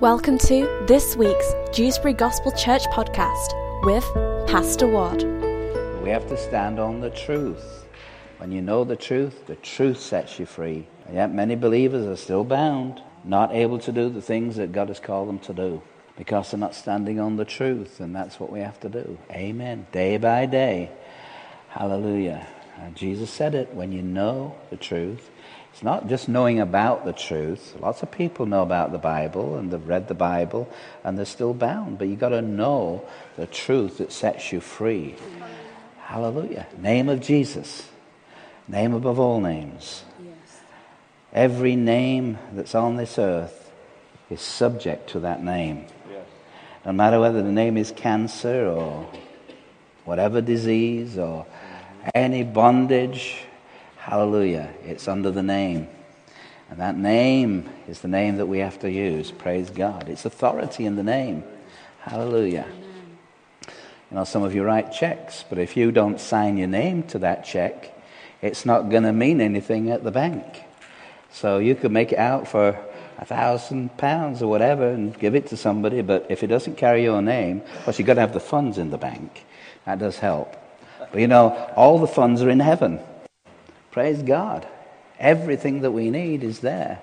Welcome to this week's Dewsbury Gospel Church podcast with Pastor Ward. We have to stand on the truth. When you know the truth, the truth sets you free. And yet many believers are still bound, not able to do the things that God has called them to do because they're not standing on the truth. And that's what we have to do. Amen. Day by day. Hallelujah. And Jesus said it when you know the truth, it's not just knowing about the truth. Lots of people know about the Bible and they've read the Bible and they're still bound. But you've got to know the truth that sets you free. Hallelujah. Name of Jesus. Name above all names. Yes. Every name that's on this earth is subject to that name. Yes. No matter whether the name is cancer or whatever disease or any bondage Hallelujah. It's under the name. And that name is the name that we have to use. Praise God. It's authority in the name. Hallelujah. You know, some of you write checks, but if you don't sign your name to that check, it's not going to mean anything at the bank. So you could make it out for a thousand pounds or whatever and give it to somebody, but if it doesn't carry your name, plus you've got to have the funds in the bank. That does help. But you know, all the funds are in heaven. Praise God. Everything that we need is there.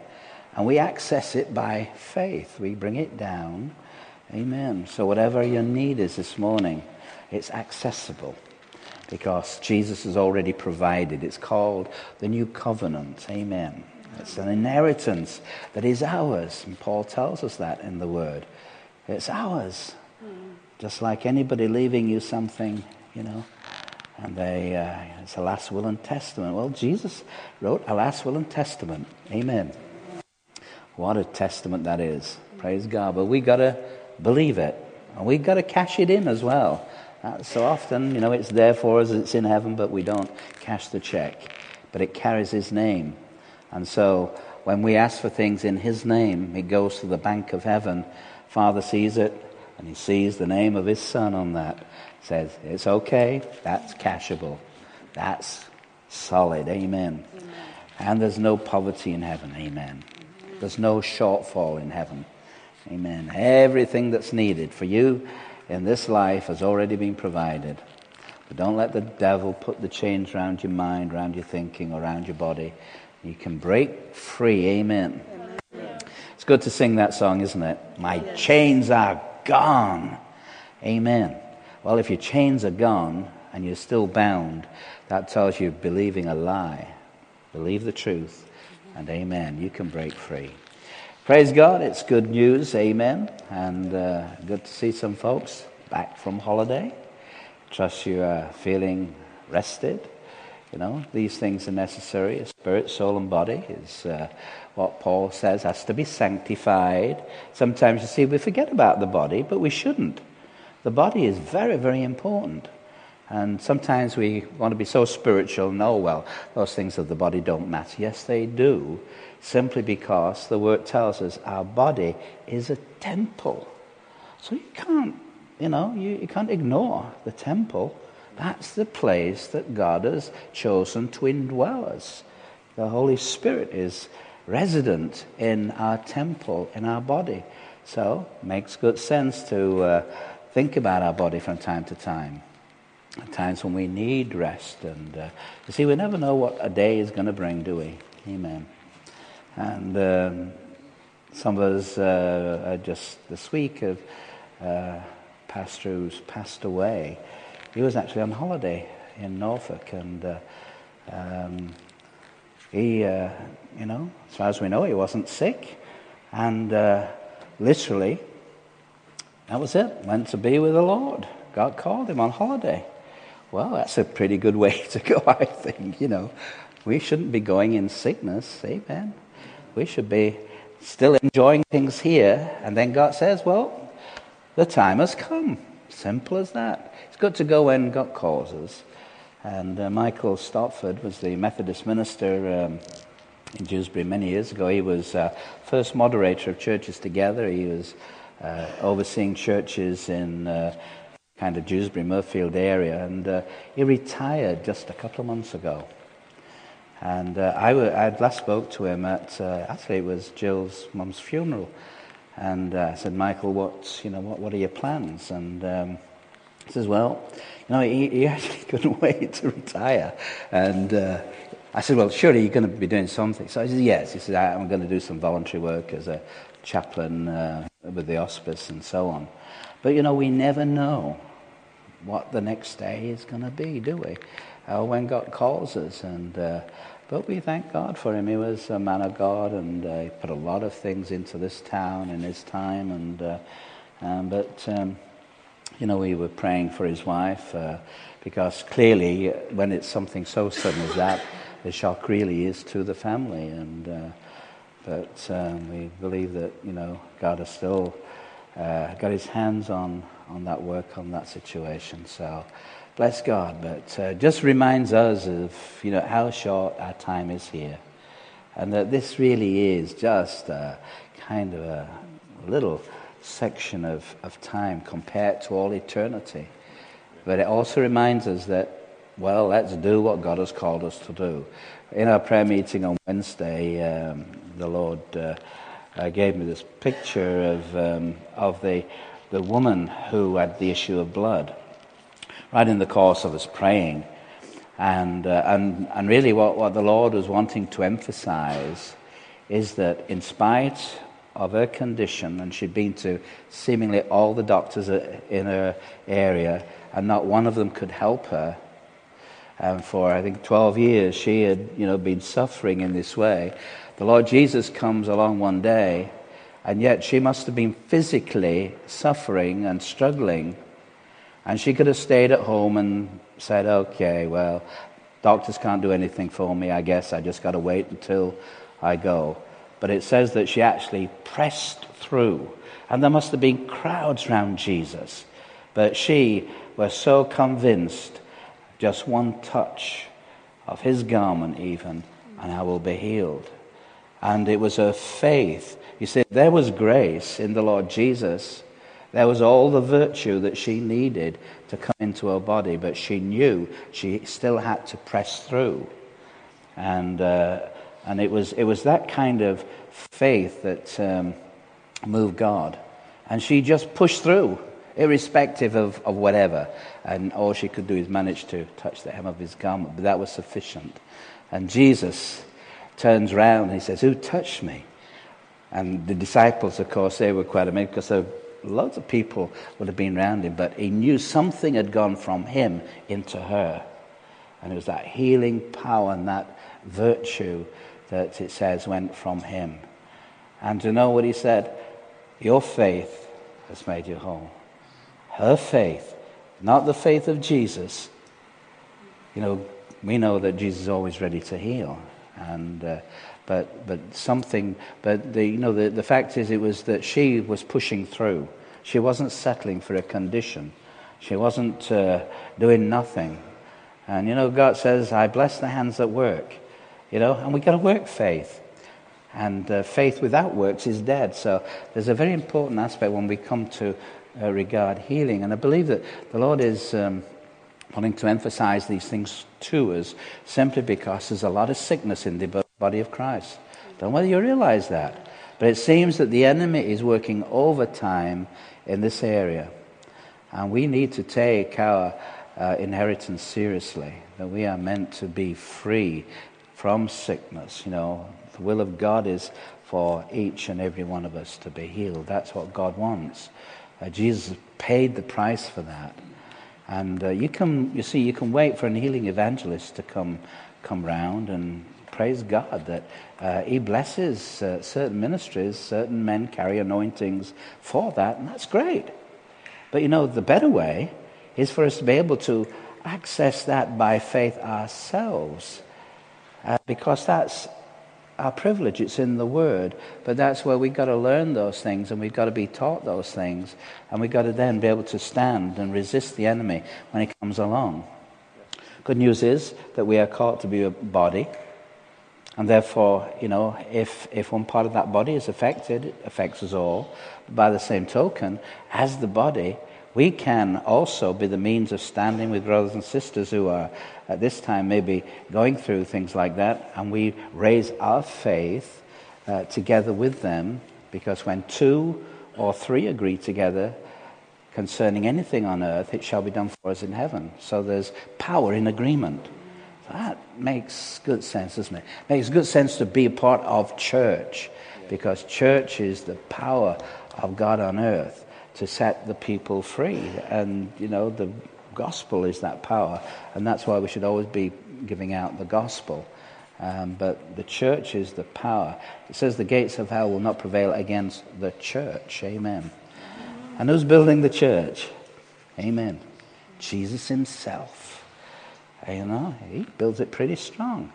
And we access it by faith. We bring it down. Amen. So, whatever your need is this morning, it's accessible because Jesus has already provided. It's called the new covenant. Amen. It's an inheritance that is ours. And Paul tells us that in the Word. It's ours. Hmm. Just like anybody leaving you something, you know, and they, uh, it's a last will and testament. Well, Jesus wrote a last will and testament. Amen. What a testament that is. Praise God. But we got to believe it. And we got to cash it in as well. Uh, so often, you know, it's there for us, it's in heaven, but we don't cash the check. But it carries His name. And so when we ask for things in His name, it goes to the bank of heaven. Father sees it, and He sees the name of His Son on that says, it's okay, that's cashable, that's solid, amen. amen. And there's no poverty in heaven, amen. There's no shortfall in heaven, amen. Everything that's needed for you in this life has already been provided. But don't let the devil put the chains around your mind, around your thinking, around your body. You can break free, amen. amen. It's good to sing that song, isn't it? My chains are gone, amen. Well, if your chains are gone and you're still bound, that tells you believing a lie. Believe the truth, and amen. You can break free. Praise God, it's good news, amen. And uh, good to see some folks back from holiday. Trust you are feeling rested. You know, these things are necessary. Spirit, soul, and body is uh, what Paul says has to be sanctified. Sometimes you see, we forget about the body, but we shouldn't. The body is very, very important. And sometimes we want to be so spiritual, no, well, those things of the body don't matter. Yes, they do, simply because the word tells us our body is a temple. So you can't, you know, you, you can't ignore the temple. That's the place that God has chosen to indwell us. The Holy Spirit is resident in our temple, in our body. So makes good sense to. Uh, think about our body from time to time. At times when we need rest. And uh, you see, we never know what a day is going to bring, do we? Amen. And um, some of us uh, just this week have uh, pastor who's passed away. He was actually on holiday in Norfolk, and uh, um, he, uh, you know, as far as we know, he wasn't sick, and uh, literally that was it. Went to be with the Lord. God called him on holiday. Well, that's a pretty good way to go, I think. You know, we shouldn't be going in sickness. Amen. We should be still enjoying things here. And then God says, well, the time has come. Simple as that. It's good to go when God calls us. And uh, Michael Stopford was the Methodist minister um, in Dewsbury many years ago. He was uh, first moderator of Churches Together. He was uh, overseeing churches in uh, kind of Dewsbury Mirfield area, and uh, he retired just a couple of months ago. And uh, I, w- I last spoke to him at, uh, actually, it was Jill's mum's funeral. And I said, Michael, what's, you know, what, what are your plans? And um, he says, well, you know, he, he actually couldn't wait to retire. And I said, well, surely you're going to be doing something. So he said, yes. He said, I'm going to do some voluntary work as a chaplain uh, with the hospice and so on. But, you know, we never know what the next day is going to be, do we? Uh, when God calls us. And, uh, but we thank God for him. He was a man of God and uh, he put a lot of things into this town in his time. And, uh, um, but, um, you know, we were praying for his wife uh, because clearly when it's something so sudden as that, the shock really is to the family. And, uh, but um, we believe that, you know, God has still got his hands on on that work, on that situation. So bless God. But uh, just reminds us of, you know, how short our time is here. And that this really is just a kind of a little section of, of time compared to all eternity. But it also reminds us that, well, let's do what God has called us to do. In our prayer meeting on Wednesday, um, the Lord uh, uh, gave me this picture of, um, of the the woman who had the issue of blood, right in the course of us praying. And, uh, and, and really, what, what the Lord was wanting to emphasize is that in spite of her condition, and she'd been to seemingly all the doctors in her area, and not one of them could help her. And for I think 12 years, she had you know, been suffering in this way. The Lord Jesus comes along one day and yet she must have been physically suffering and struggling. And she could have stayed at home and said, okay, well, doctors can't do anything for me. I guess I just got to wait until I go. But it says that she actually pressed through. And there must have been crowds around Jesus. But she was so convinced, just one touch of his garment, even, and I will be healed. And it was her faith you see, there was grace in the Lord Jesus. There was all the virtue that she needed to come into her body, but she knew she still had to press through. And, uh, and it, was, it was that kind of faith that um, moved God. And she just pushed through, irrespective of, of whatever. And all she could do is manage to touch the hem of his garment, but that was sufficient. And Jesus turns around and he says, Who touched me? And the disciples, of course, they were quite amazed because loads of people would have been around him, but he knew something had gone from him into her. And it was that healing power and that virtue that it says went from him. And to know what he said, your faith has made you whole. Her faith, not the faith of Jesus. You know, we know that Jesus is always ready to heal. And uh, but, but something, but the, you know, the, the fact is it was that she was pushing through. She wasn't settling for a condition. She wasn't uh, doing nothing. And, you know, God says, I bless the hands that work. You know, and we've got to work faith. And uh, faith without works is dead. So there's a very important aspect when we come to uh, regard healing. And I believe that the Lord is um, wanting to emphasize these things to us simply because there's a lot of sickness in the body of Christ. Don't whether you realize that. But it seems that the enemy is working overtime in this area. And we need to take our uh, inheritance seriously, that we are meant to be free from sickness. You know, the will of God is for each and every one of us to be healed. That's what God wants. Uh, Jesus paid the price for that. And uh, you can, you see, you can wait for an healing evangelist to come, come round and praise God that uh, He blesses uh, certain ministries, certain men carry anointings for that, and that's great. But you know, the better way is for us to be able to access that by faith ourselves, uh, because that's our privilege. It's in the Word, but that's where we've got to learn those things, and we've got to be taught those things, and we've got to then be able to stand and resist the enemy when he comes along. Good news is that we are called to be a body. And therefore, you know, if, if one part of that body is affected, it affects us all. By the same token, as the body, we can also be the means of standing with brothers and sisters who are at this time maybe going through things like that, and we raise our faith uh, together with them, because when two or three agree together concerning anything on earth, it shall be done for us in heaven. So there's power in agreement. That makes good sense, doesn't it? Makes good sense to be a part of church because church is the power of God on earth to set the people free. And, you know, the gospel is that power. And that's why we should always be giving out the gospel. Um, but the church is the power. It says the gates of hell will not prevail against the church. Amen. And who's building the church? Amen. Jesus himself. You know, he builds it pretty strong.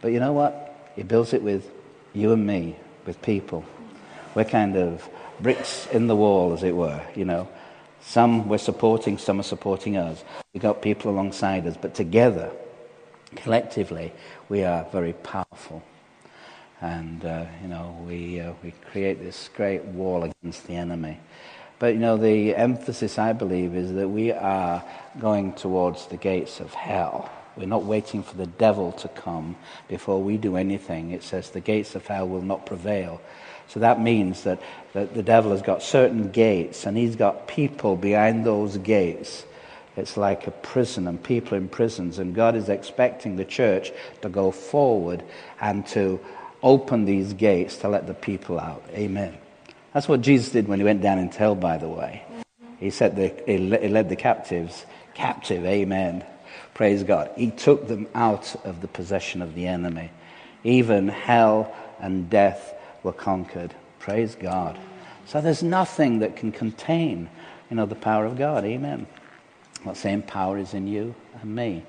But you know what? He builds it with you and me, with people. We're kind of bricks in the wall, as it were, you know. Some we're supporting, some are supporting us. We've got people alongside us, but together, collectively, we are very powerful. And, uh, you know, we, uh, we create this great wall against the enemy. But, you know, the emphasis, I believe, is that we are going towards the gates of hell. We're not waiting for the devil to come before we do anything. It says the gates of hell will not prevail. So that means that, that the devil has got certain gates and he's got people behind those gates. It's like a prison and people in prisons. And God is expecting the church to go forward and to open these gates to let the people out. Amen. That's what Jesus did when he went down into hell, by the way. He, said the, he led the captives captive. Amen. Praise God. He took them out of the possession of the enemy. Even hell and death were conquered. Praise God. So there's nothing that can contain, you know, the power of God. Amen. That same power is in you and me.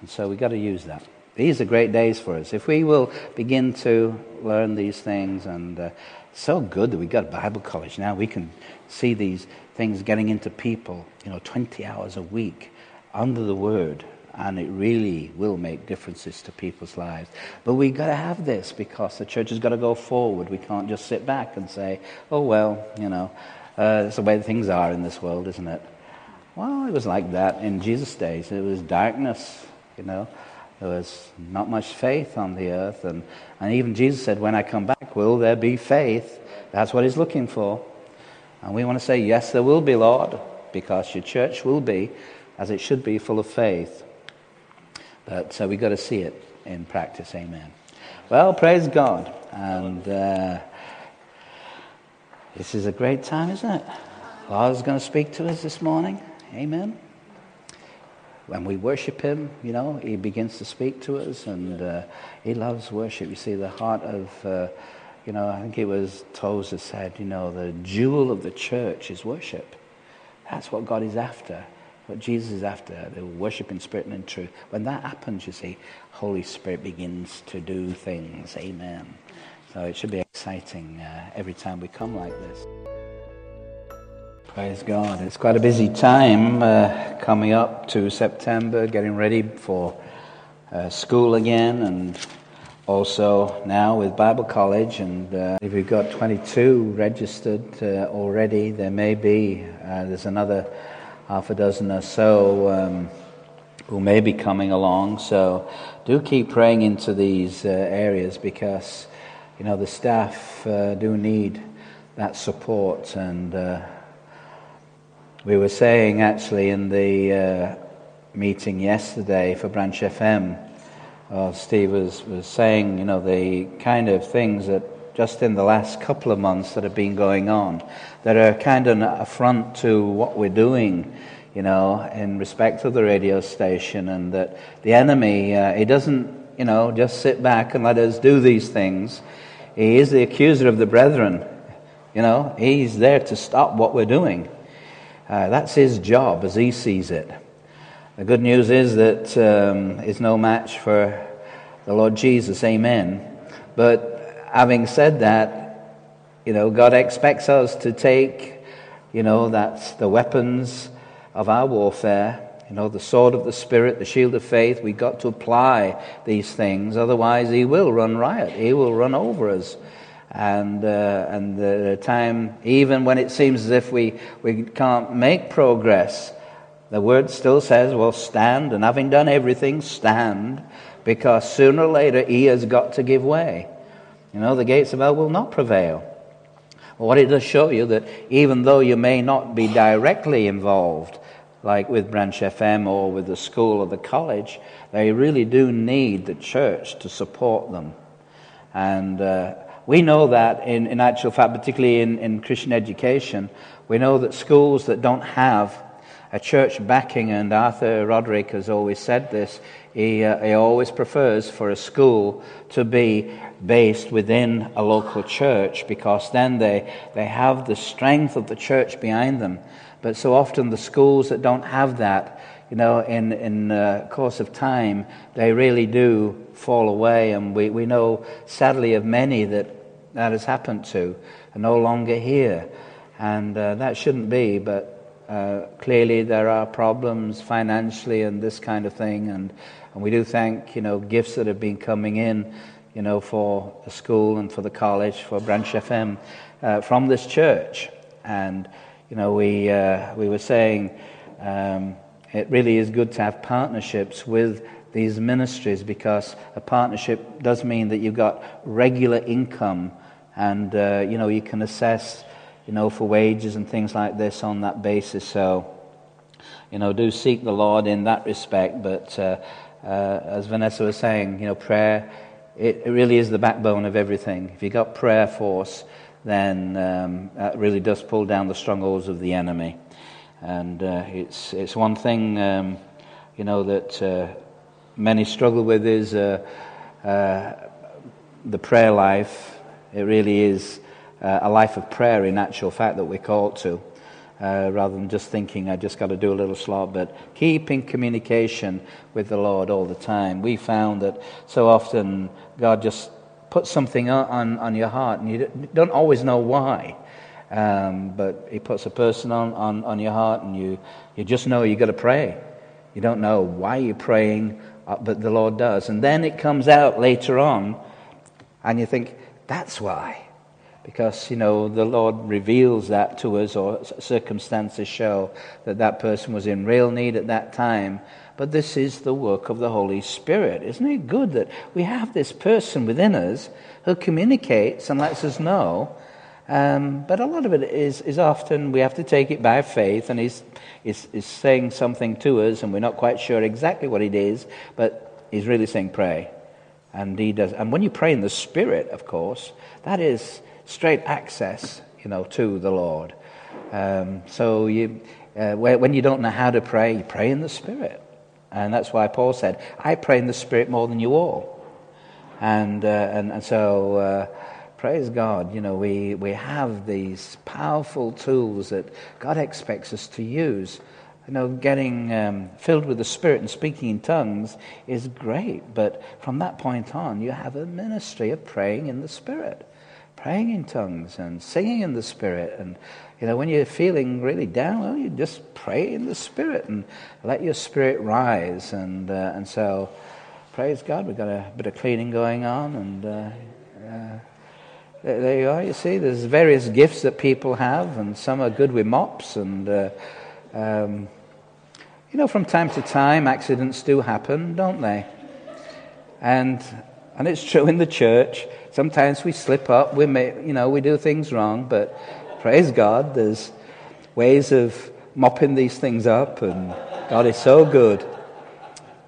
And so we've got to use that. These are great days for us. If we will begin to learn these things, and uh, so good that we've got Bible college now, we can see these things getting into people, you know, 20 hours a week under the Word, and it really will make differences to people's lives. But we've got to have this because the church has got to go forward. We can't just sit back and say, oh, well, you know, uh, that's the way things are in this world, isn't it? Well, it was like that in Jesus' days. It was darkness, you know. There was not much faith on the earth. And, and even Jesus said, When I come back, will there be faith? That's what he's looking for. And we want to say, Yes, there will be, Lord, because your church will be, as it should be, full of faith. But we've got to see it in practice. Amen. Well, praise God. And uh, this is a great time, isn't it? Lord's going to speak to us this morning. Amen. When we worship Him, you know, He begins to speak to us, and uh, He loves worship. You see, the heart of, uh, you know, I think it was Tozer said, you know, the jewel of the church is worship. That's what God is after. What Jesus is after, the worship in spirit and in truth. When that happens, you see, Holy Spirit begins to do things. Amen. So it should be exciting uh, every time we come like this. Praise God. It's quite a busy time uh, coming up to September, getting ready for uh, school again, and also now with Bible College. And uh, if you've got 22 registered uh, already, there may be, uh, there's another half a dozen or so um, who may be coming along. So do keep praying into these uh, areas because, you know, the staff do need that support and we were saying actually in the uh, meeting yesterday for Branch FM, uh, Steve was, was saying, you know, the kind of things that just in the last couple of months that have been going on that are kind of an affront to what we're doing, you know, in respect of the radio station, and that the enemy, uh, he doesn't, you know, just sit back and let us do these things. He is the accuser of the brethren. You know, he's there to stop what we're doing. Uh, that's his job as he sees it. The good news is that um, it's no match for the Lord Jesus. Amen. But having said that, you know, God expects us to take, you know, that's the weapons of our warfare, you know, the sword of the Spirit, the shield of faith. We've got to apply these things, otherwise, He will run riot. He will run over us and uh, and the time, even when it seems as if we, we can't make progress, the word still says, well, stand, and having done everything, stand, because sooner or later he has got to give way. You know, the gates of hell will not prevail. What it does show you that even though you may not be directly involved, like with Branch FM or with the school or the college, they really do need the church to support them. And uh, we know that in, in actual fact, particularly in, in Christian education, we know that schools that don't have a church backing, and Arthur Roderick has always said this, he, uh, he always prefers for a school to be based within a local church because then they, they have the strength of the church behind them. But so often the schools that don't have that, you know, in, in uh, course of time, they really do fall away. And we, we know, sadly, of many that that has happened to are no longer here. And uh, that shouldn't be, but uh, clearly there are problems financially and this kind of thing. And, and we do thank, you know, gifts that have been coming in, you know, for the school and for the college, for Branch FM, uh, from this church. And, you know, we, uh, we were saying um, it really is good to have partnerships with these ministries because a partnership does mean that you've got regular income and, uh, you know, you can assess you know, for wages and things like this on that basis. So, you know, do seek the Lord in that respect. But uh, uh, as Vanessa was saying, you know, prayer, it, really is the backbone of everything. If you've got prayer force, then um, that really does pull down the strongholds of the enemy. And uh, it's, it's one thing, um, you know, that uh, many struggle with is uh, uh, the prayer life. It really is uh, a life of prayer in actual fact that we're called to. Uh, rather than just thinking I just got to do a little slot, but keep in communication with the Lord all the time. We found that so often God just puts something on, on your heart, and you don't always know why. Um, but He puts a person on, on, on your heart, and you, you just know you've got to pray. You don't know why you're praying, uh, but the Lord does. And then it comes out later on, and you think, that's why because you know the Lord reveals that to us, or circumstances show that that person was in real need at that time. But this is the work of the Holy Spirit. Isn't it good that we have this person within us who communicates and lets us know? Um, but a lot of it is, is often we have to take it by faith, and he's, he's, he's saying something to us, and we're not quite sure exactly what it is, but he's really saying pray. And he does. And when you pray in the Spirit, of course, that is straight access, you know, to the Lord. Um, so you, uh, when you don't know how to pray, you pray in the Spirit. And that's why Paul said, I pray in the Spirit more than you all. And, uh, and, and so, uh, praise God, you know, we, we have these powerful tools that God expects us to use. You know, getting um, filled with the Spirit and speaking in tongues is great, but from that point on, you have a ministry of praying in the Spirit praying in tongues and singing in the Spirit. And, you know, when you're feeling really down, well, you just pray in the Spirit and let your spirit rise. And, uh, and so, praise God, we've got a bit of cleaning going on. And uh, uh, there you are, you see, there's various gifts that people have, and some are good with mops. And, uh, um, you know, from time to time, accidents do happen, don't they? And, and it's true in the church. Sometimes we slip up, we may, you know, we do things wrong, but praise God, there's ways of mopping these things up, and God is so good.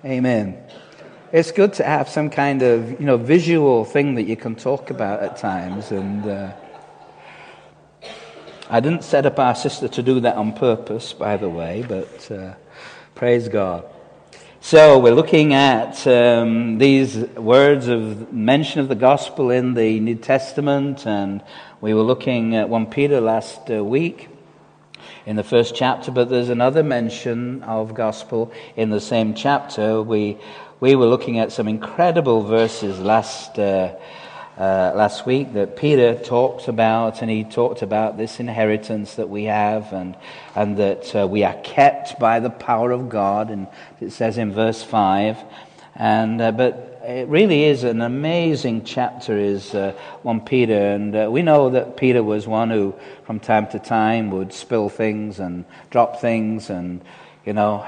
Amen. It's good to have some kind of, you know, visual thing that you can talk about at times, and uh, I didn't set up our sister to do that on purpose, by the way, but uh, praise God. So we're looking at um, these words of mention of the gospel in the New Testament, and we were looking at 1 Peter last uh, week in the first chapter, but there's another mention of gospel in the same chapter. We, we were looking at some incredible verses last uh, uh, last week that Peter talked about, and he talked about this inheritance that we have, and and that uh, we are kept by the power of God, and it says in verse five, and uh, but it really is an amazing chapter is uh, 1 peter and uh, we know that peter was one who from time to time would spill things and drop things and you know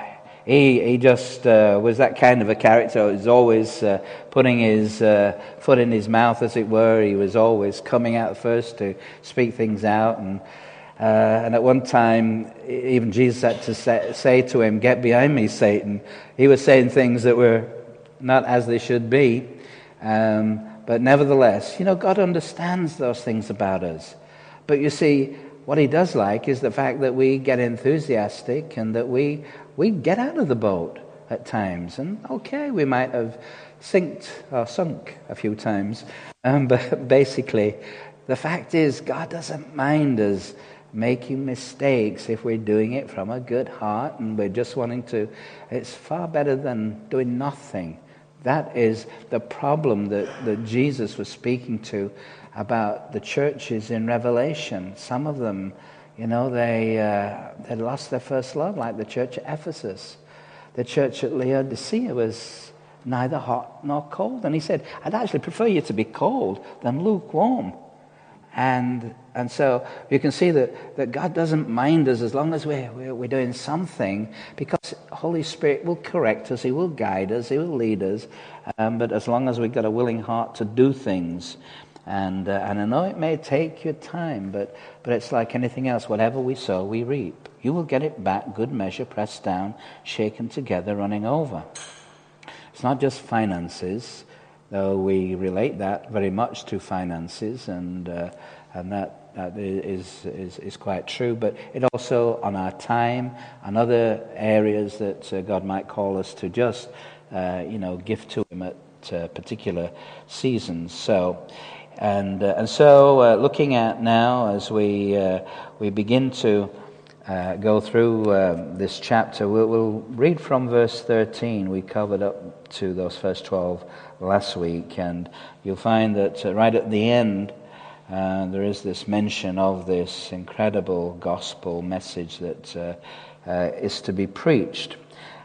he, he just uh, was that kind of a character. He was always uh, putting his uh, foot in his mouth, as it were. He was always coming out first to speak things out. And, uh, and at one time, even Jesus had to say, say, to him, Get behind me, Satan. He was saying things that were not as they should be. Um, but nevertheless, you know, God understands those things about us. But you see, what he does like is the fact that we get enthusiastic and that we we get out of the boat at times. And okay, we might have sinked or sunk a few times. Um, but basically, the fact is, God doesn't mind us making mistakes if we're doing it from a good heart and we're just wanting to. It's far better than doing nothing. That is the problem that, that Jesus was speaking to about the churches in Revelation. Some of them you know, they, uh, they lost their first love, like the church at Ephesus. The church at Laodicea was neither hot nor cold. And he said, I'd actually prefer you to be cold than lukewarm. And, and so you can see that, that God doesn't mind us as long as we're, we're, we're doing something because Holy Spirit will correct us, He will guide us, He will lead us. Um, but as long as we've got a willing heart to do things, and, uh, and I know it may take you time, but, but it's like anything else. Whatever we sow, we reap. You will get it back, good measure, pressed down, shaken together, running over. It's not just finances, though we relate that very much to finances, and, uh, and that, that is, is, is quite true. But it also on our time and other areas that uh, God might call us to just, uh, you know, give to Him at uh, particular seasons. So and, uh, and so, uh, looking at now as we, uh, we begin to uh, go through uh, this chapter, we'll, we'll, read from verse 13. We covered up to those first 12 last week, and you'll find that uh, right at the end, there is this mention of this incredible gospel message that is to be preached.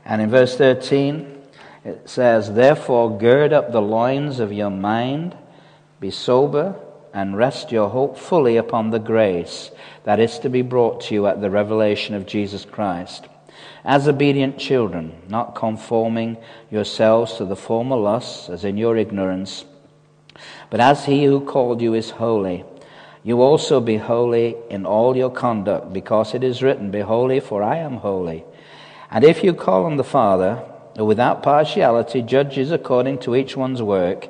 And in verse 13, it says, Therefore, gird up the loins of your mind be sober and rest your hope fully upon the grace that is to be brought to you at the revelation of Jesus Christ. As obedient children, not conforming yourselves to the former lusts as in your ignorance, but as he who called you is holy, you also be holy in all your conduct, because it is written, Be holy, for I am holy. And if you call on the Father, who without partiality judges according to each one's work,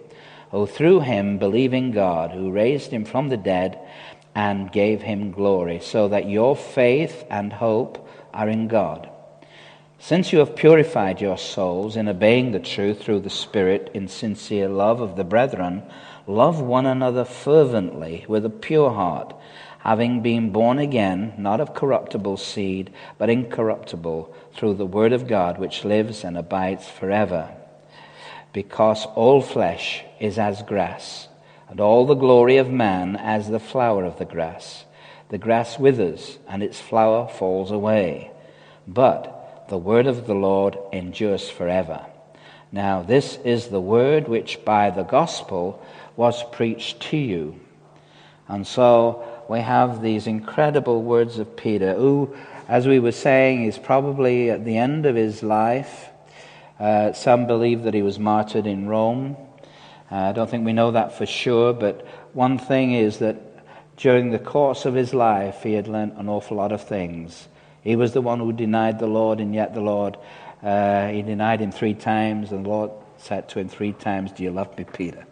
who through him believe in God, who raised him from the dead and gave him glory, so that your faith and hope are in God. Since you have purified your souls in obeying the truth through the Spirit in sincere love of the brethren, love one another fervently with a pure heart, having been born again, not of corruptible seed, but incorruptible, through the Word of God which lives and abides forever because all flesh is as grass, and all the glory of man as the flower of the grass. The grass withers, and its flower falls away. But the word of the Lord endures forever. Now, this is the word which by the gospel was preached to you. And so we have these incredible words of Peter, who, as we were saying, is probably at the end of his life. Uh, some believe that he was martyred in Rome. Uh, I don't think we know that for sure, but one thing is that during the course of his life, he had learnt an awful lot of things. He was the one who denied the Lord, and yet the Lord, uh, he denied him three times, and the Lord said to him three times, Do you love me, Peter?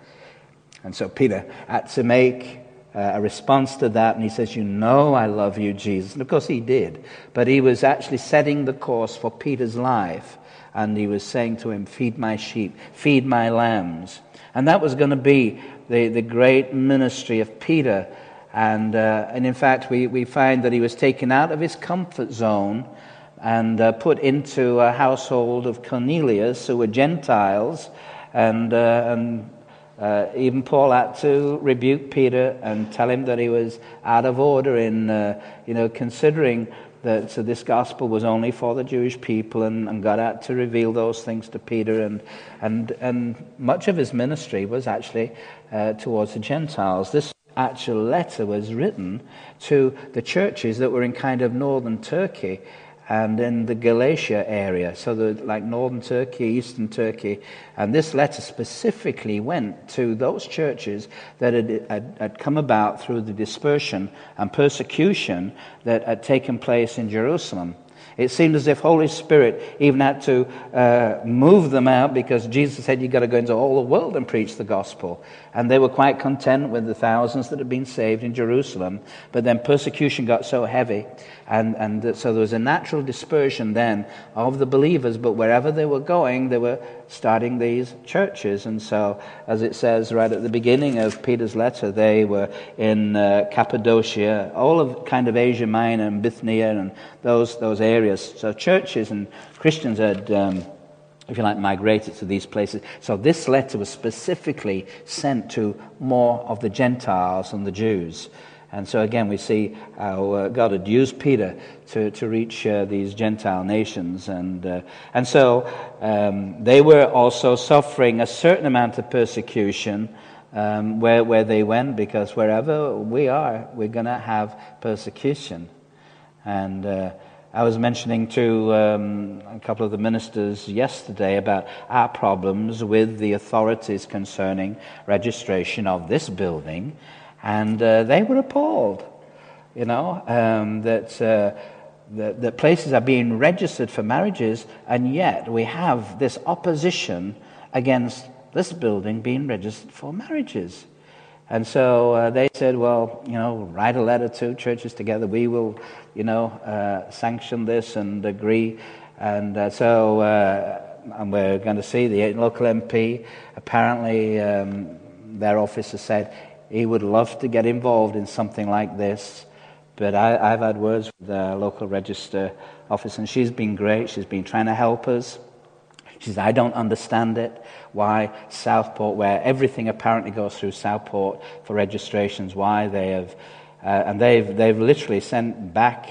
And so Peter had to make uh, a response to that, and he says, You know I love you, Jesus. And of course he did, but he was actually setting the course for Peter's life and he was saying to him, Feed my sheep, feed my lambs. And that was going to be the, the great ministry of Peter. And, uh, and in fact, we, we find that he was taken out of his comfort zone and uh, put into a household of Cornelius, who were Gentiles, and, uh, and uh, even Paul had to rebuke Peter and tell him that he was out of order in, uh, you know, considering that so this gospel was only for the Jewish people, and, and, God had to reveal those things to Peter, and, and, and much of his ministry was actually uh, towards the Gentiles. This actual letter was written to the churches that were in kind of northern Turkey and in the Galatia area, so the, like northern Turkey, eastern Turkey. And this letter specifically went to those churches that had, had, had, come about through the dispersion and persecution that had taken place in Jerusalem. It seemed as if Holy Spirit even had to uh, move them out because Jesus said you've got to go into all the world and preach the gospel. And they were quite content with the thousands that had been saved in Jerusalem. But then persecution got so heavy and, and so there was a natural dispersion then of the believers, but wherever they were going, they were starting these churches. And so, as it says right at the beginning of Peter's letter, they were in uh, Cappadocia, all of kind of Asia Minor and Bithynia and those, those areas. So, churches and Christians had. Um, if you like, migrated to these places. So this letter was specifically sent to more of the Gentiles and the Jews. And so again, we see how uh, God had used Peter to, to reach uh, these Gentile nations. And, uh, and so um, they were also suffering a certain amount of persecution um, where, where they went, because wherever we are, we're going to have persecution. And uh, I was mentioning to um, a couple of the ministers yesterday about our problems with the authorities concerning registration of this building. And uh, they were appalled, you know, um, that, uh, that, that places are being registered for marriages, and yet we have this opposition against this building being registered for marriages. And so uh, they said, well, you know, write a letter to churches together. We will, you know, uh, sanction this and agree. And uh, so, uh, and we're going to see the local MP. Apparently, um, their officer said he would love to get involved in something like this. But I, have had words with the local register office, and she's been great. She's been trying to help us. She says, I don't understand it. Why Southport, where everything apparently goes through Southport for registrations, why they have. Uh, and they've, they've literally sent back,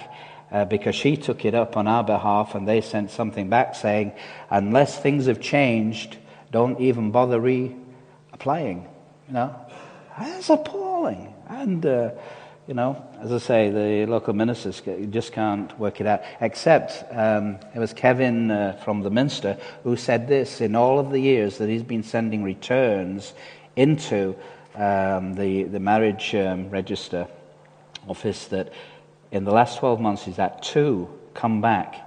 uh, because she took it up on our behalf, and they sent something back saying, unless things have changed, don't even bother reapplying. You know? That's appalling. And, uh, you know, as I say, the local ministers just can't work it out. Except um, it was Kevin uh, from the Minster who said this in all of the years that he's been sending returns into um, the, the marriage um, register office that in the last 12 months he's had two come back.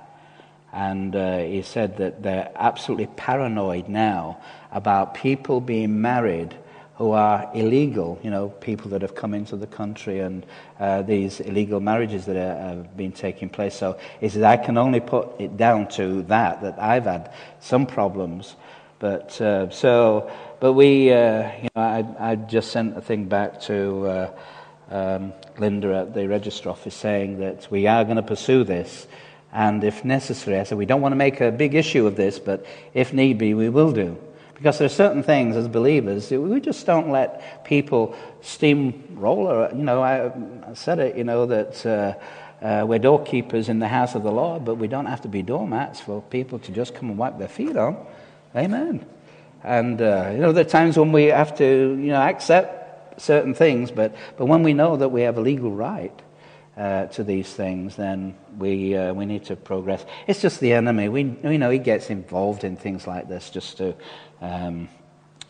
And uh, he said that they're absolutely paranoid now about people being married who are illegal, you know, people that have come into the country and uh, these illegal marriages that have been taking place. So I can only put it down to that, that I've had some problems. But uh, so, but we, uh, you know, I, I, just sent a thing back to uh, um, Linda at the register office saying that we are going to pursue this. And if necessary, I said, we don't want to make a big issue of this, but if need be, we will do. Because there are certain things as believers, we just don't let people steamroller. You know, I, I said it, you know, that uh, uh, we're doorkeepers in the house of the Lord, but we don't have to be doormats for people to just come and wipe their feet on. Amen. And, uh, you know, there are times when we have to, you know, accept certain things, but, but when we know that we have a legal right, uh, to these things, then we, uh, we need to progress. It's just the enemy. We, we know he gets involved in things like this just to um,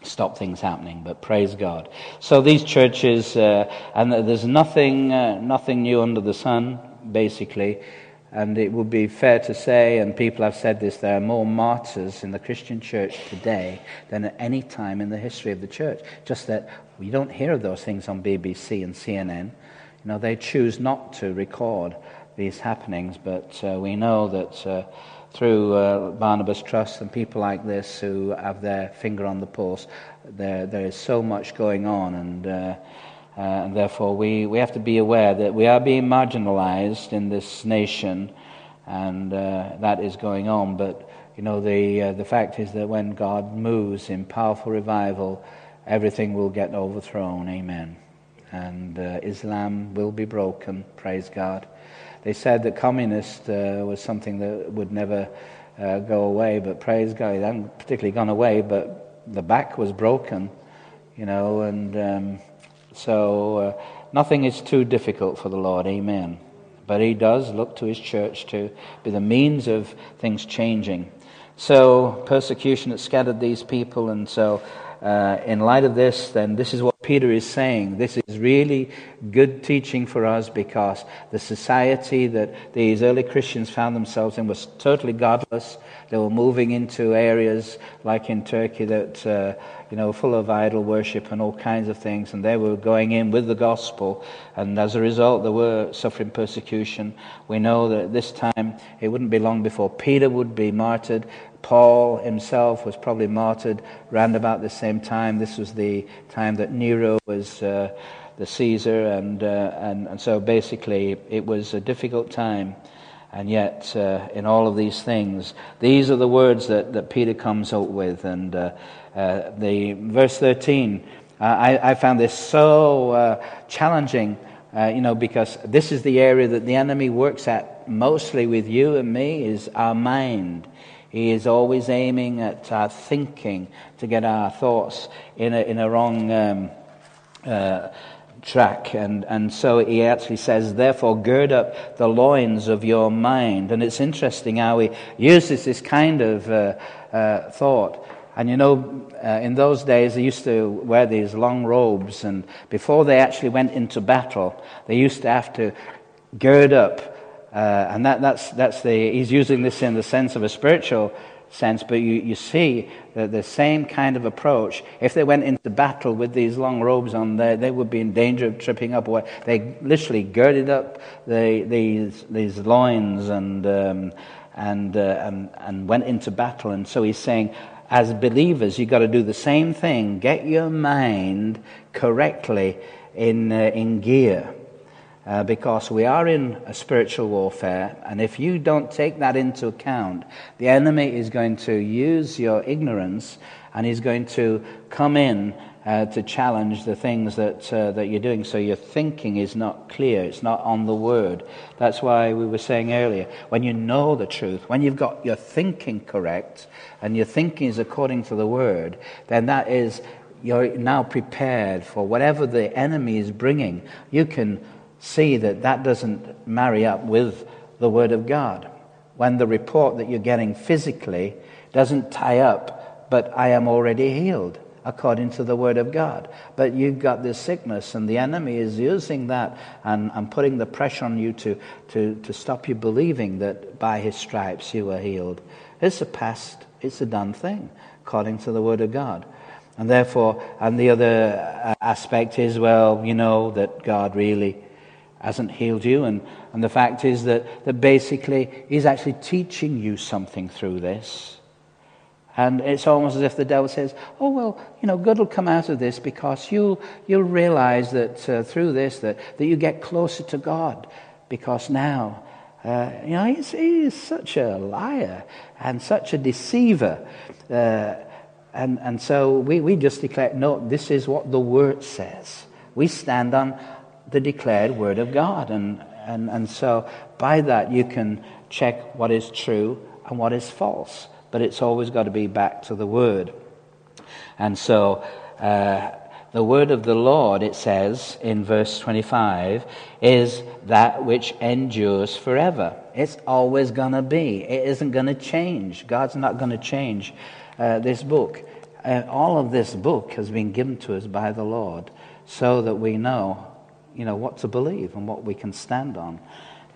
stop things happening. But praise God. So these churches, uh, and there's nothing, uh, nothing new under the sun, basically. And it would be fair to say, and people have said this, there are more martyrs in the Christian church today than at any time in the history of the church. Just that we don't hear of those things on BBC and CNN. You know, they choose not to record these happenings, but uh, we know that uh, through uh, Barnabas Trust and people like this who have their finger on the pulse, there, there is so much going on, and, uh, uh, and therefore we, we have to be aware that we are being marginalized in this nation. and uh, that is going on. But you know, the the fact is that when God moves in powerful revival, everything will get overthrown. Amen. And uh, Islam will be broken. Praise God. They said that communist uh, was something that would never uh, go away, but praise God, it hadn't particularly gone away. But the back was broken, you know, and um, so uh, nothing is too difficult for the Lord. Amen. But He does look to His church to be the means of things changing. So persecution had scattered these people, and so uh, in light of this, then this is what Peter is saying. This is really good teaching for us because the society that these early Christians found themselves in was totally godless. They were moving into areas like in Turkey that, uh, you know, full of idol worship and all kinds of things, and they were going in with the gospel, and as a result, they were suffering persecution. We know that this time it wouldn't be long before Peter would be martyred, Paul himself was probably martyred round about the same time. This was the time that Nero was uh, the Caesar, and, uh, and, and so basically it was a difficult time. And yet, uh, in all of these things, these are the words that, that Peter comes out with. And uh, uh, the verse 13, uh, I, I, found this so challenging, you know, because this is the area that the enemy works at mostly with you and me, is our mind. He is always aiming at our thinking to get our thoughts in a, in a wrong um, uh, track. And, and so he actually says, therefore, gird up the loins of your mind. And it's interesting how he uses this kind of uh, uh, thought. And you know, uh, in those days, they used to wear these long robes, and before they actually went into battle, they used to have to gird up uh, and that, that's, that's the, he's using this in the sense of a spiritual sense, but you, you see that the same kind of approach, if they went into battle with these long robes on, there, they would be in danger of tripping up. They literally girded up the, these, these loins and, um, and, uh, and, and went into battle. And so he's saying, as believers, you've got to do the same thing. Get your mind correctly in, uh, in gear uh, because we are in a spiritual warfare, and if you don't take that into account, the enemy is going to use your ignorance and he's going to come in uh, to challenge the things that, uh, that you're doing. So your thinking is not clear, it's not on the word. That's why we were saying earlier when you know the truth, when you've got your thinking correct, and your thinking is according to the word, then that is you're now prepared for whatever the enemy is bringing. You can see that that doesn't marry up with the Word of God. When the report that you're getting physically doesn't tie up, but I am already healed according to the Word of God. But you've got this sickness, and the enemy is using that and, and putting the pressure on you to, to, to stop you believing that by His stripes you were healed. It's a past, it's a done thing according to the Word of God. And therefore, and the other uh, aspect is, well, you know that God really hasn't healed you. And, and the fact is that, that basically he's actually teaching you something through this. And it's almost as if the devil says, Oh, well, you know, good will come out of this because you'll, you'll realize that uh, through this, that, that you get closer to God. Because now, uh, you know, he's, he's such a liar and such a deceiver. Uh, and, and so we, we just declare, no, this is what the Word says. We stand on, the declared Word of God. And, and, and so by that you can check what is true and what is false. But it's always got to be back to the Word. And so uh, the Word of the Lord, it says in verse 25, is that which endures forever. It's always going to be. It isn't going to change. God's not going to change uh, this book. Uh, all of this book has been given to us by the Lord so that we know you know, what to believe and what we can stand on.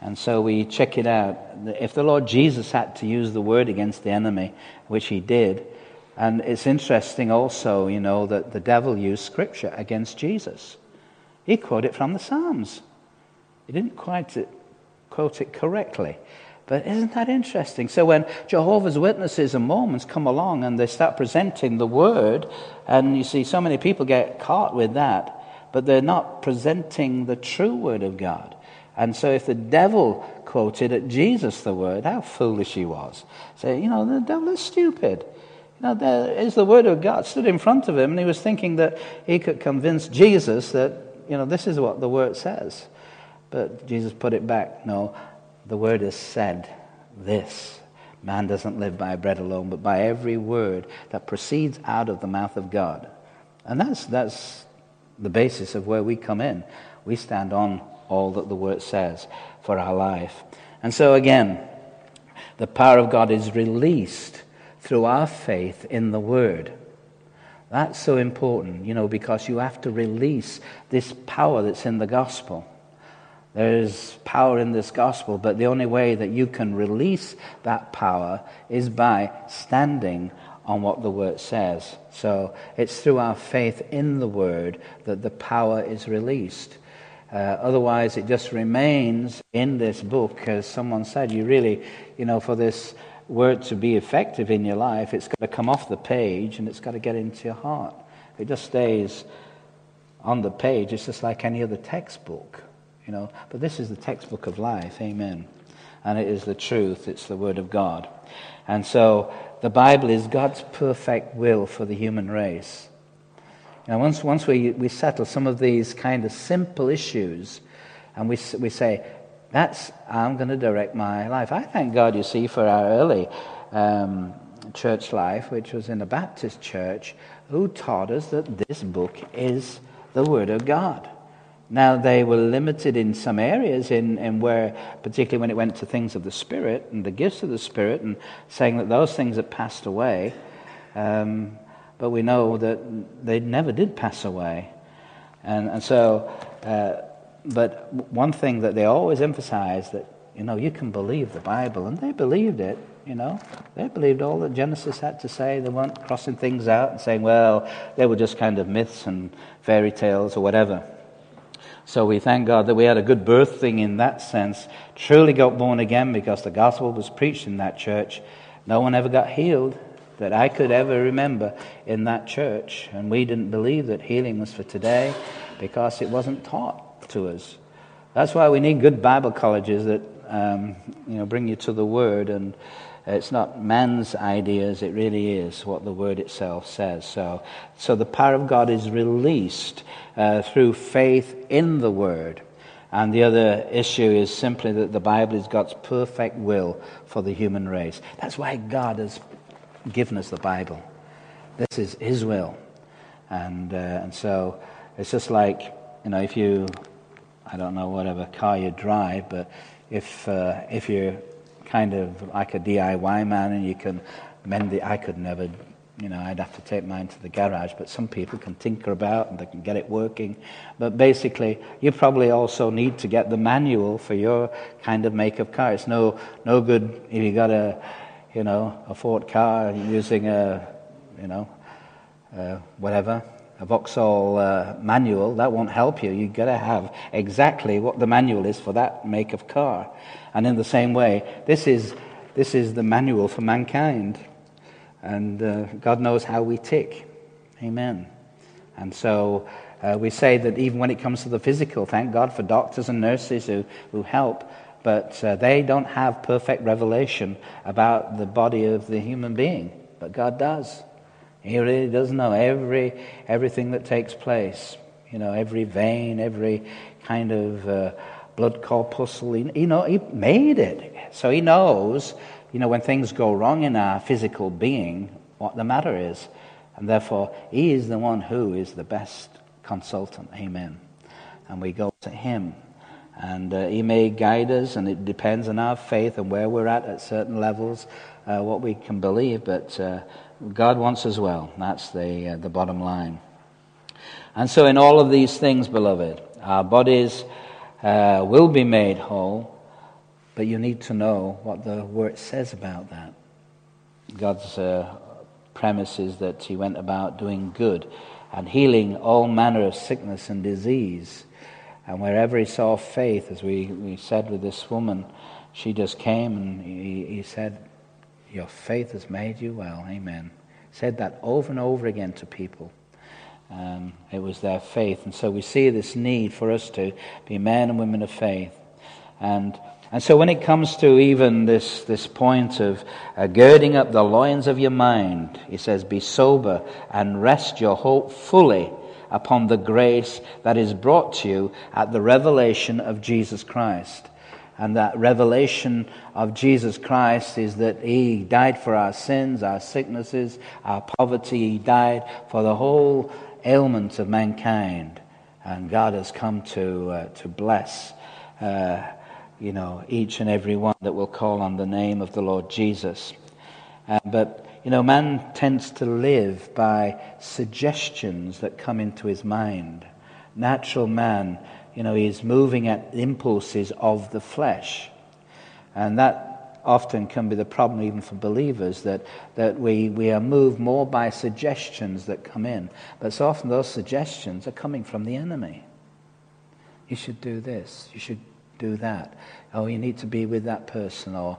And so we check it out. If the Lord Jesus had to use the word against the enemy, which he did, and it's interesting also, you know, that the devil used scripture against Jesus. He quoted from the Psalms. He didn't quite quote it correctly. But isn't that interesting? So when Jehovah's Witnesses and Mormons come along and they start presenting the word, and you see so many people get caught with that, but they're not presenting the true Word of God. And so if the devil quoted at Jesus the word, how foolish he was. Say, you know, the devil is stupid. You know, there is the word of God stood in front of him, and he was thinking that he could convince Jesus that, you know, this is what the word says. But Jesus put it back. No, the word has said this. Man doesn't live by bread alone, but by every word that proceeds out of the mouth of God. And that's, that's the basis of where we come in. We stand on all that the Word says for our life. And so, again, the power of God is released through our faith in the Word. That's so important, you know, because you have to release this power that's in the gospel. There's power in this gospel, but the only way that you can release that power is by standing on what the Word says. So it's through our faith in the Word that the power is released. Uh, otherwise, it just remains in this book, as someone said. You really, you know, for this word to be effective in your life, it's got to come off the page and it's got to get into your heart. It just stays on the page, it's just like any other textbook, you know. But this is the textbook of life, amen. And it is the truth, it's the Word of God. And so the Bible is God's perfect will for the human race. Now, once, once we, we settle some of these kind of simple issues, and we, we say, that's, I'm going to direct my life. I thank God, you see, for our early um, church life, which was in a Baptist church, who taught us that this book is the Word of God. Now, they were limited in some areas, in, in where, particularly when it went to things of the Spirit and the gifts of the Spirit, and saying that those things had passed away. Um, but we know that they never did pass away. And, and so, uh, but one thing that they always emphasized that, you know, you can believe the Bible, and they believed it, you know. They believed all that Genesis had to say. They weren't crossing things out and saying, well, they were just kind of myths and fairy tales or whatever. So we thank God that we had a good birth thing in that sense. Truly got born again because the gospel was preached in that church. No one ever got healed that I could ever remember in that church. And we didn't believe that healing was for today because it wasn't taught to us. That's why we need good Bible colleges that um, you know bring you to the Word, and it's not man's ideas; it really is what the Word itself says. So, so the power of God is released uh, through faith in the Word. And the other issue is simply that the Bible is God's perfect will for the human race. That's why God has given us the Bible. This is His will. And, uh, and so it's just like, you know, if you, I don't know, whatever car you drive, but if, uh, if you're kind of like a DIY man and you can mend the, I could never, you know, I'd have to take mine to the garage, but some people can tinker about and they can get it working. But basically, you probably also need to get the manual for your kind of make of car. It's no, no good if you got a, you know, a Ford car using a, you know, uh, whatever, a Vauxhall uh, manual, that won't help you. You've got to have exactly what the manual is for that make of car. And in the same way, this is, this is the manual for mankind. And uh, God knows how we tick. Amen. And so uh, we say that even when it comes to the physical, thank God for doctors and nurses who, who help but uh, they don't have perfect revelation about the body of the human being. But God does. He really does know every, everything that takes place. You know, every vein, every kind of uh, blood corpuscle. He, you know, he made it. So he knows, you know, when things go wrong in our physical being, what the matter is. And therefore, he is the one who is the best consultant. Amen. And we go to him and uh, He may guide us, and it depends on our faith and where we're at at certain levels, uh, what we can believe. But uh, God wants us well. That's the, uh, the bottom line. And so, in all of these things, beloved, our bodies uh, will be made whole, but you need to know what the Word says about that. God's uh, premise is that He went about doing good and healing all manner of sickness and disease. And wherever he saw faith, as we, we said with this woman, she just came and he, he said, Your faith has made you well. Amen. Said that over and over again to people. Um, it was their faith. And so we see this need for us to be men and women of faith. And, and so when it comes to even this, this point of uh, girding up the loins of your mind, he says, Be sober and rest your hope fully upon the grace that is brought to you at the revelation of Jesus Christ. And that revelation of Jesus Christ is that He died for our sins, our sicknesses, our poverty. He died for the whole ailment of mankind. And God has come to, uh, to bless, uh, you know, each and every one that will call on the name of the Lord Jesus. Uh, but, you know, man tends to live by suggestions that come into his mind. Natural man you know, he's moving at impulses of the flesh. And that often can be the problem even for believers, that, that we, we are moved more by suggestions that come in. But so often those suggestions are coming from the enemy. You should do this, you should do that. Oh, you need to be with that person. Or,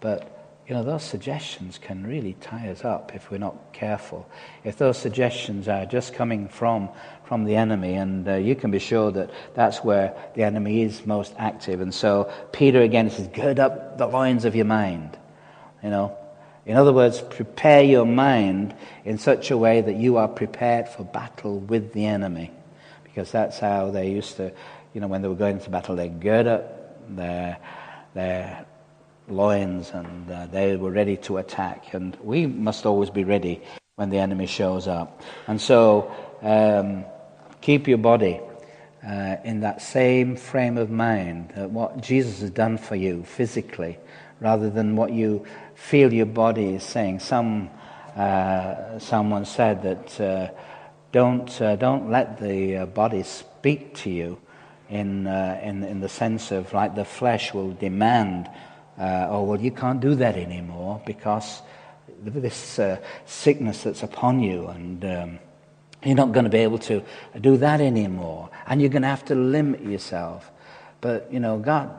but you know, those suggestions can really tie us up if we're not careful. If those suggestions are just coming from, from the enemy, and uh, you can be sure that that's where the enemy is most active. And so Peter again says, gird up the loins of your mind. You know, in other words, prepare your mind in such a way that you are prepared for battle with the enemy. Because that's how they used to, you know, when they were going to battle, they gird up their, their loins and uh, they were ready to attack. And we must always be ready when the enemy shows up. And so um, keep your body uh, in that same frame of mind, uh, what Jesus has done for you physically, rather than what you feel your body is saying. Some, uh, someone said that uh, don't, uh, don't let the body speak to you in, in, in the sense of like the flesh will demand uh, oh, well, you can't do that anymore because this uh, sickness that's upon you, and um, you're not going to be able to do that anymore, and you're going to have to limit yourself. But, you know, God,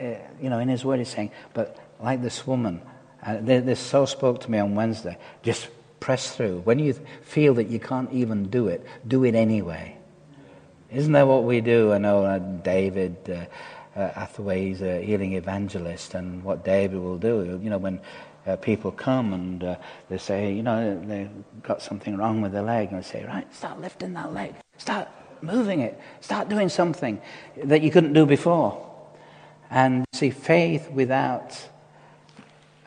uh, you know, in His Word, He's saying, but like this woman, uh, this so spoke to me on Wednesday, just press through. When you feel that you can't even do it, do it anyway. Isn't that what we do? I know uh, David uh, uh, a healing evangelist, and what David will do, you know, when uh, people come and uh, they say, you know, they've got something wrong with their leg, and I say, right, start lifting that leg, start moving it, start doing something that you couldn't do before. And see, faith without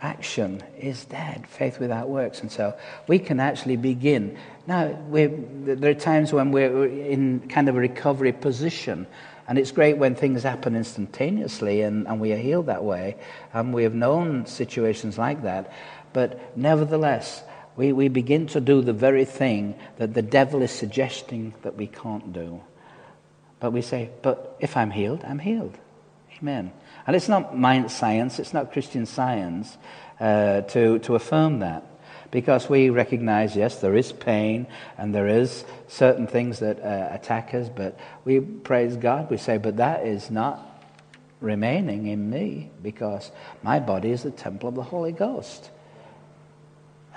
action is dead. Faith without works. And so we can actually begin. Now, there are times when we're in kind of a recovery position and it's great when things happen instantaneously and, and we are healed that way. And we have known situations like that. But nevertheless, we, we begin to do the very thing that the devil is suggesting that we can't do. But we say, but if I'm healed, I'm healed. Amen. And it's not mind science, it's not Christian science uh, to, to affirm that because we recognize, yes, there is pain and there is certain things that uh, attack us, but we praise God. We say, but that is not remaining in me because my body is the temple of the Holy Ghost.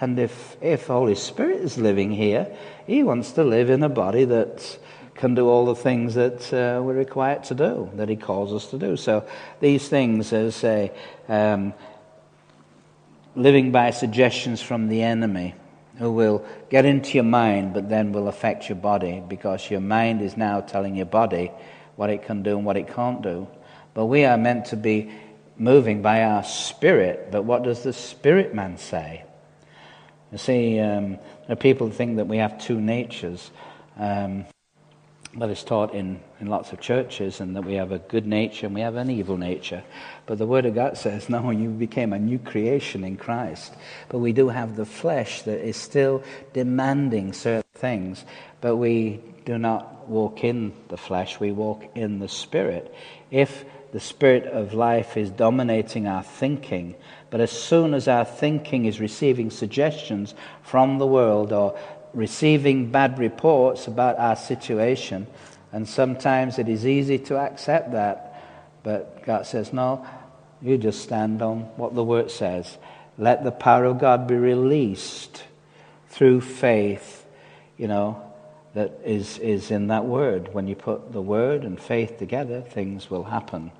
And if, if Holy Spirit is living here, He wants to live in a body that can do all the things that uh, we're required to do, that He calls us to do. So these things, as say, um, living by suggestions from the enemy who will get into your mind but then will affect your body because your mind is now telling your body what it can do and what it can't do. But we are meant to be moving by our spirit, but what does the spirit man say? You see, um, there are people think that we have two natures. Um, taught in, in lots of churches, and that we have a good nature and we have an evil nature. But the Word of God says, no, you became a new creation in Christ. But we do have the flesh that is still demanding certain things, but we do not walk in the flesh, we walk in the Spirit. If the Spirit of life is dominating our thinking, but as soon as our thinking is receiving suggestions from the world or receiving bad reports about our situation, and sometimes it is easy to accept that. But God says, No, you just stand on what the Word says. Let the power of God be released through faith, you know, that is, is in that Word. When you put the Word and faith together, things will happen.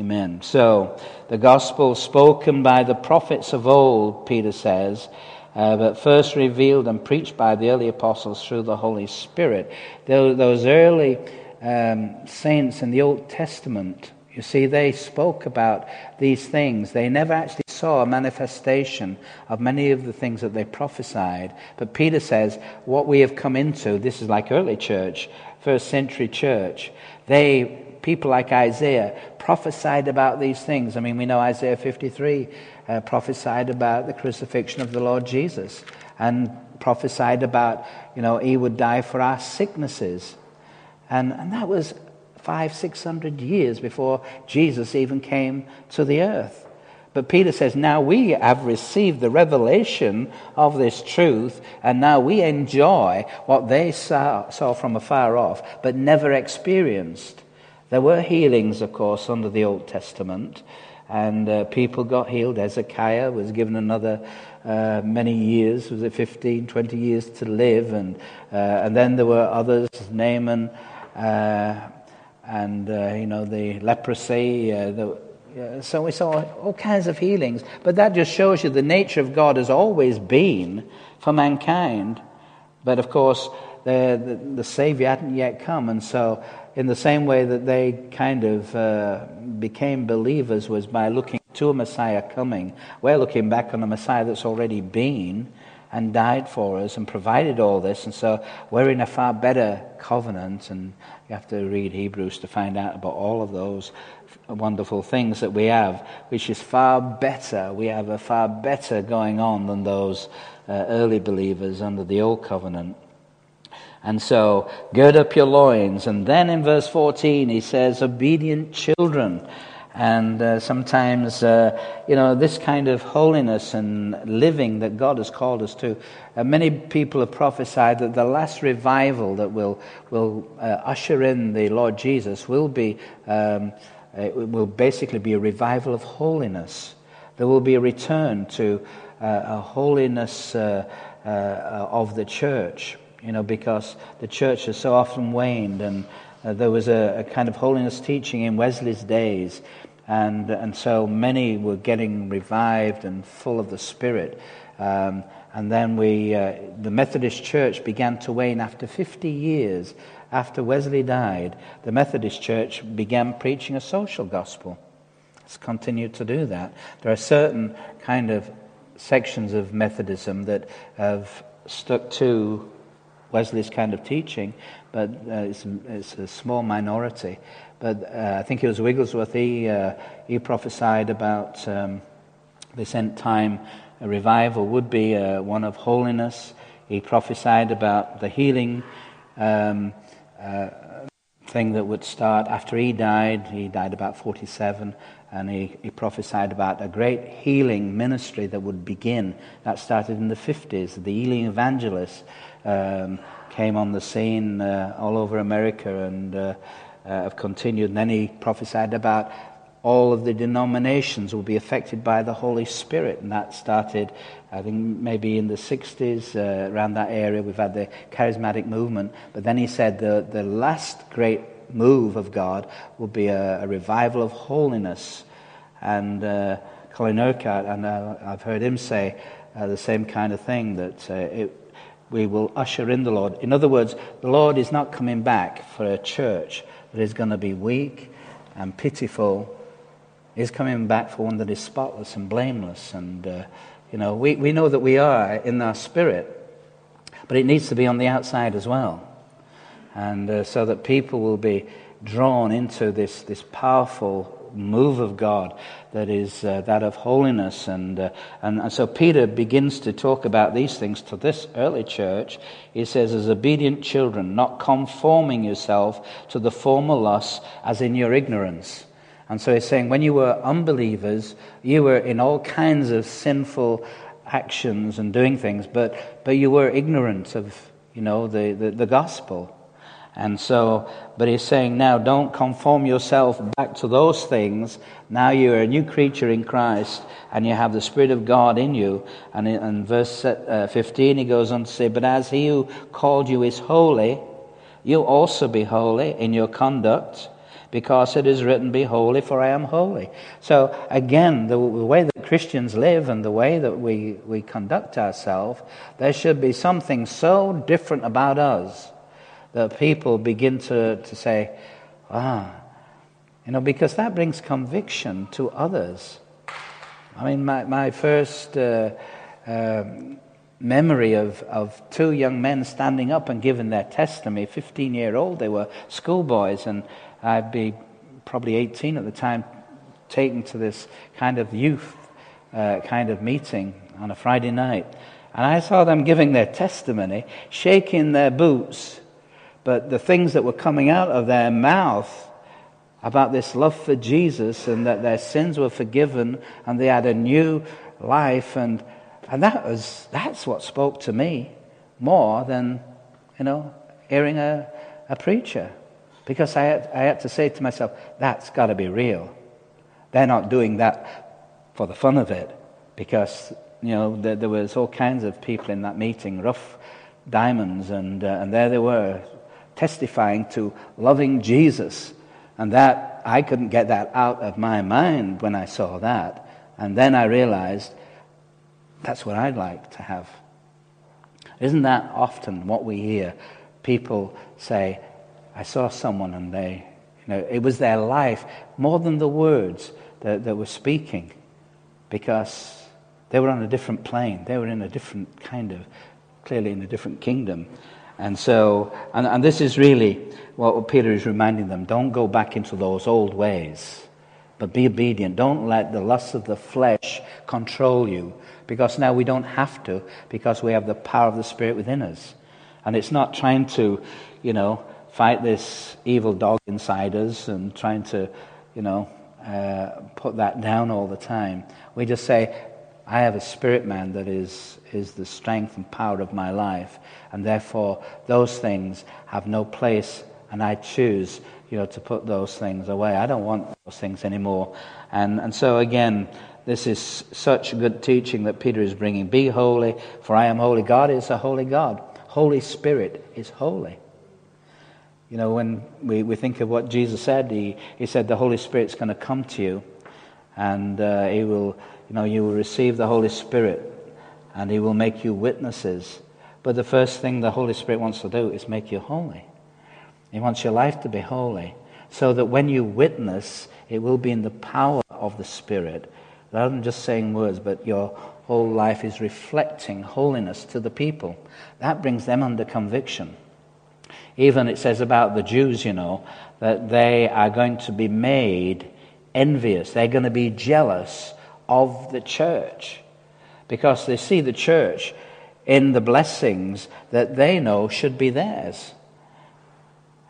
Amen. So, the gospel spoken by the prophets of old, Peter says, uh, but first revealed and preached by the early apostles through the Holy Spirit. Those early um, saints in the Old Testament, you see, they spoke about these things. They never actually saw a manifestation of many of the things that they prophesied. But Peter says, what we have come into, this is like early church, first century church, they people like Isaiah prophesied about these things. I mean, we know Isaiah 53 uh, prophesied about the crucifixion of the Lord Jesus and prophesied about, you know, he would die for our sicknesses. And, and that was five, six hundred years before Jesus even came to the earth. But Peter says, now we have received the revelation of this truth, and now we enjoy what they saw, saw from afar off, but never experienced. There were healings, of course, under the Old Testament, and uh, people got healed. Hezekiah was given another uh, many years, was it 15, 20 years to live, and, uh, and then there were others, Naaman, uh, and, uh, you know, the leprosy. Uh, the, so we saw all kinds of healings, but that just shows you the nature of God has always been for mankind. But of course, the, the, the Savior hadn't yet come, and so in the same way that they kind of uh, became believers was by looking to a Messiah coming. We're looking back on a Messiah that's already been and died for us and provided all this. And so we're in a far better covenant. And you have to read Hebrews to find out about all of those wonderful things that we have, which is far better. We have a far better going on than those uh, early believers under the old covenant. And so, gird up your loins. And then in verse 14, he says, obedient children. And uh, sometimes, uh, you know, this kind of holiness and living that God has called us to. Uh, many people have prophesied that the last revival that will, will uh, usher in the Lord Jesus will be, um, it will basically be a revival of holiness. There will be a return to uh, a holiness uh, of the church you know, because the church has so often waned, and uh, there was a, a, kind of holiness teaching in Wesley's days, and, and so many were getting revived and full of the Spirit. Um, and then we, uh, the Methodist Church began to wane after 50 years. After Wesley died, the Methodist Church began preaching a social gospel. It's continued to do that. There are certain kind of sections of Methodism that have stuck to Wesley's kind of teaching, but uh, it's, it's, a small minority. But uh, I think it was Wigglesworth, he, uh, he prophesied about um, this end time revival would be uh, one of holiness. He prophesied about the healing um, uh, thing that would start after he died. He died about 47, and he, he prophesied about a great healing ministry that would begin. That started in the 50s, the healing evangelists um, came on the scene uh, all over America and uh, have continued. And then he prophesied about all of the denominations will be affected by the Holy Spirit. And that started, I think, maybe in the 60s, uh, around that area. We've had the charismatic movement. But then he said the, the last great move of God will be a, a revival of holiness. And uh, Colin Urquhart, and uh, I've heard him say uh, the same kind of thing that uh, it, we will usher in the Lord. In other words, the Lord is not coming back for a church that is going to be weak and pitiful. is coming back for one that is spotless and blameless. And, uh, you know, we, we know that we are in our spirit, but it needs to be on the outside as well. And uh, so that people will be drawn into this, this powerful move of God that is uh, that of holiness. And, uh, and, and so Peter begins to talk about these things to this early church. He says, as obedient children, not conforming yourself to the former lusts as in your ignorance. And so he's saying, when you were unbelievers, you were in all kinds of sinful actions and doing things, but, but you were ignorant of, you know, the, the, the gospel. And so, but he's saying now don't conform yourself back to those things. Now you're a new creature in Christ and you have the Spirit of God in you. And in verse uh, 15, he goes on to say, But as he who called you is holy, you also be holy in your conduct, because it is written, Be holy, for I am holy. So, again, the, the, way that Christians live and the way that we, we conduct ourselves, there should be something so different about us that people begin to, to say, Ah, you know, because that brings conviction to others. I mean, my, my first uh, uh, memory of, of two young men standing up and giving their testimony, 15 year old, they were schoolboys, and I'd be probably 18 at the time, taken to this kind of youth uh, kind of meeting on a Friday night. And I saw them giving their testimony, shaking their boots, but the things that were coming out of their mouth about this love for Jesus and that their sins were forgiven and they had a new life. And, and that was, that's what spoke to me more than, you know, hearing a, a preacher. Because I had, I had to say to myself, that's got to be real. They're not doing that for the fun of it. Because, you know, there, there was all kinds of people in that meeting, rough diamonds, and, uh, and there they were testifying to loving Jesus and that, I couldn't get that out of my mind when I saw that. And then I realized that's what I'd like to have. Isn't that often what we hear? People say, I saw someone and they, you know, it was their life more than the words that, that were speaking because they were on a different plane. They were in a different kind of, clearly in a different kingdom. And so, and, and this is really what Peter is reminding them. Don't go back into those old ways, but be obedient. Don't let the lust of the flesh control you, because now we don't have to, because we have the power of the Spirit within us. And it's not trying to, you know, fight this evil dog inside us and trying to, you know, uh, put that down all the time. We just say, I have a spirit man that is, is the strength and power of my life. And therefore, those things have no place, and I choose you know, to put those things away. I don't want those things anymore. And, and so, again, this is such good teaching that Peter is bringing. Be holy, for I am holy. God is a holy God. Holy Spirit is holy. You know, when we, we think of what Jesus said, he, he said the Holy Spirit's going to come to you and uh, he will you know, you will receive the Holy Spirit and He will make you witnesses. But the first thing the Holy Spirit wants to do is make you holy. He wants your life to be holy so that when you witness, it will be in the power of the Spirit. Rather than just saying words, but your whole life is reflecting holiness to the people. That brings them under conviction. Even it says about the Jews, you know, that they are going to be made envious. They're going to be jealous of the church because they see the church in the blessings that they know should be theirs.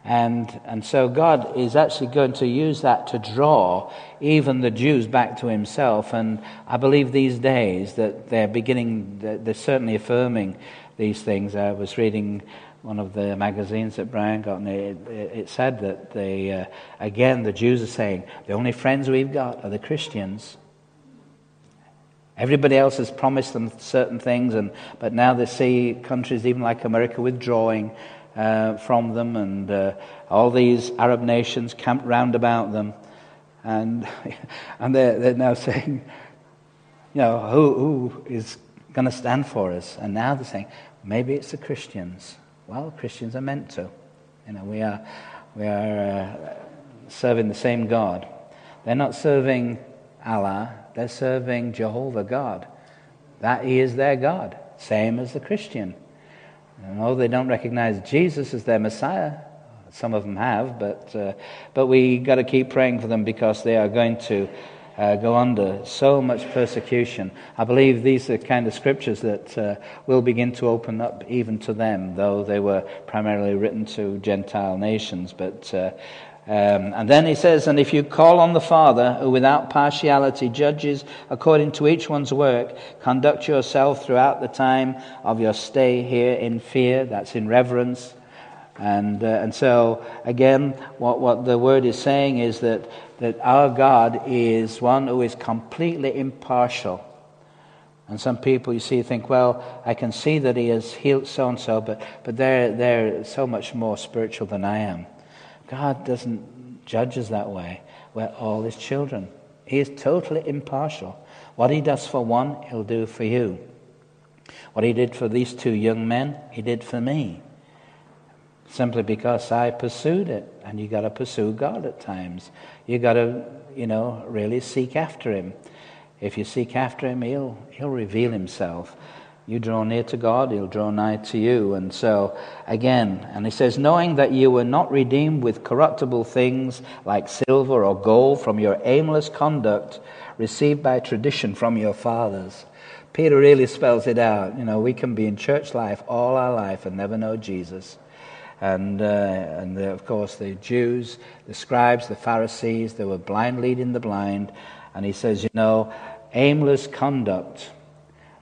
And, and so God is actually going to use that to draw even the Jews back to himself. And I believe these days that they're beginning, they're certainly affirming these things. I was reading one of the magazines that Brian got, and it, it said that they, uh, again, the Jews are saying, the only friends we've got are the Christians. Everybody else has promised them certain things, and, but now they see countries, even like America, withdrawing uh, from them, and uh, all these Arab nations camped round about them. And, and they're, they're now saying, you know, who, who is going to stand for us? And now they're saying, maybe it's the Christians. Well, Christians are meant to. You know, we are, we are uh, serving the same God. They're not serving Allah, they're serving Jehovah God. That He is their God, same as the Christian. Although they don't recognize Jesus as their Messiah. Some of them have, but, uh, but we got to keep praying for them because they are going to uh, go under so much persecution. I believe these are kind of scriptures that uh, will begin to open up even to them, though they were primarily written to Gentile nations. But uh, um, and then he says, And if you call on the Father, who without partiality judges according to each one's work, conduct yourself throughout the time of your stay here in fear, that's in reverence. And, uh, and so, again, what, what the word is saying is that, that our God is one who is completely impartial. And some people, you see, think, well, I can see that he has healed so and so, but, but they're, they're so much more spiritual than I am. God doesn't judge us that way. We're all his children. He is totally impartial. What he does for one, he'll do for you. What he did for these two young men, he did for me. Simply because I pursued it. And you got to pursue God at times. You got to, you know, really seek after him. If you seek after him, he'll, he'll reveal himself. You draw near to God, he'll draw nigh to you. And so, again, and he says, knowing that you were not redeemed with corruptible things like silver or gold from your aimless conduct received by tradition from your fathers. Peter really spells it out. You know, we can be in church life all our life and never know Jesus. And, uh, and the, of course, the Jews, the scribes, the Pharisees, they were blind leading the blind. And he says, you know, aimless conduct.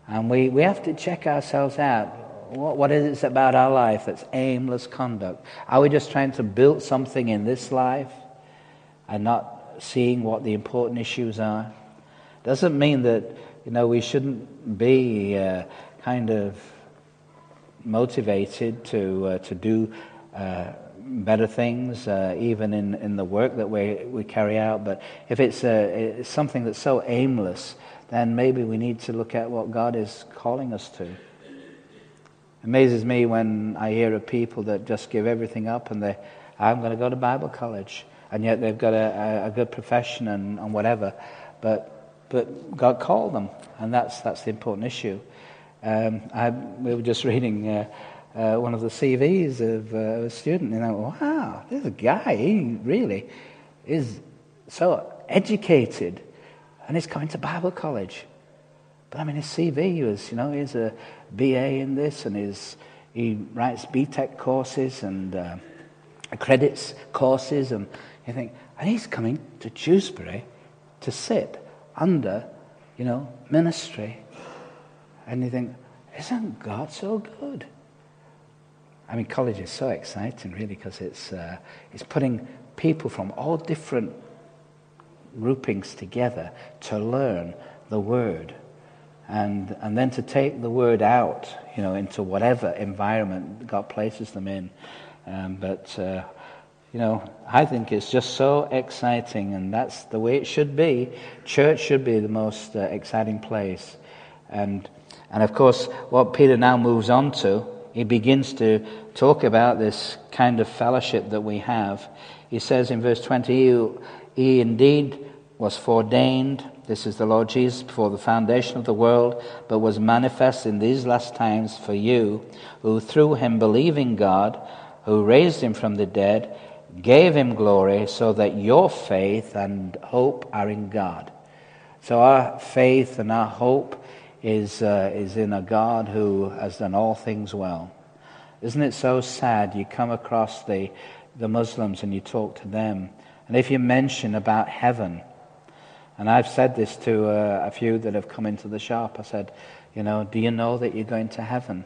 And we, we have to check ourselves out. What, what is it about our life that's aimless conduct? Are we just trying to build something in this life and not seeing what the important issues are? Doesn't mean that, you know, we shouldn't be uh, kind of motivated to, uh, to do uh, better things, uh, even in, in the work that we, we carry out. But if it's, uh, it's something that's so aimless, then maybe we need to look at what God is calling us to. It amazes me when I hear of people that just give everything up and they, I'm going to go to Bible college, and yet they've got a, a, good profession and, and whatever. But, but God called them, and that's, that's the important issue. Um, I, we were just reading uh, uh, one of the CVs of uh, a student, and I went, wow, a guy, he really is so educated, and he's coming to Bible college. But I mean, his CV was, you know, he's a BA in this, and his, he writes BTEC courses and uh, credits courses, and you think, and he's coming to Dewsbury to sit under, you know, ministry and you think, isn't God so good? I mean, college is so exciting, really, because it's, uh, it's putting people from all different groupings together to learn the Word. And, and then to take the Word out, you know, into whatever environment God places them in. Um, but, uh, you know, I think it's just so exciting, and that's the way it should be. Church should be the most uh, exciting place. And and of course, what Peter now moves on to, he begins to talk about this kind of fellowship that we have. He says in verse 20, He indeed was foreordained, this is the Lord Jesus, before the foundation of the world, but was manifest in these last times for you, who through him believe in God, who raised him from the dead, gave him glory, so that your faith and hope are in God. So our faith and our hope is, uh, is in a God who has done all things well. Isn't it so sad? You come across the, the Muslims and you talk to them, and if you mention about heaven, and I've said this to uh, a few that have come into the shop, I said, you know, do you know that you're going to heaven?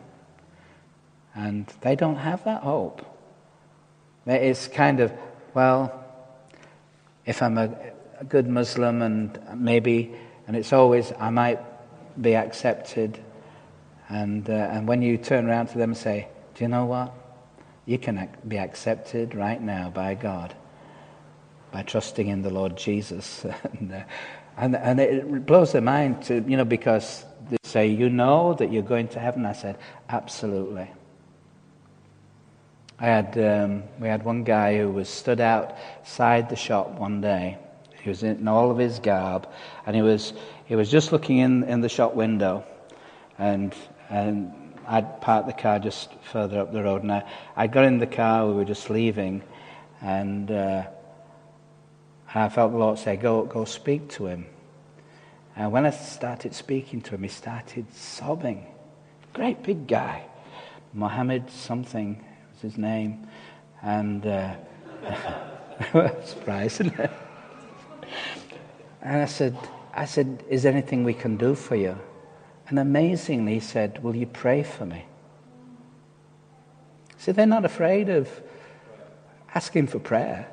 And they don't have that hope. It's kind of, well, if I'm a, a good Muslim and maybe, and it's always, I might be accepted. And, uh, and when you turn around to them and say, Do you know what? You can be accepted right now by God by trusting in the Lord Jesus. and, uh, and, and it blows their mind to, you know, because they say, You know that you're going to heaven? I said, Absolutely. I had, um, we had one guy who was stood outside the shop one day. He was in all of his garb, and he was, he was just looking in, in the shop window, and, and I'd parked the car just further up the road. And I, I got in the car, we were just leaving, and, uh, I felt the Lord say, go, go speak to him. And when I started speaking to him, he started sobbing. Great big guy. Mohammed something was his name. And uh, surprising. and I said, I said, Is there anything we can do for you? And amazingly, he said, Will you pray for me? See, they're not afraid of asking for prayer.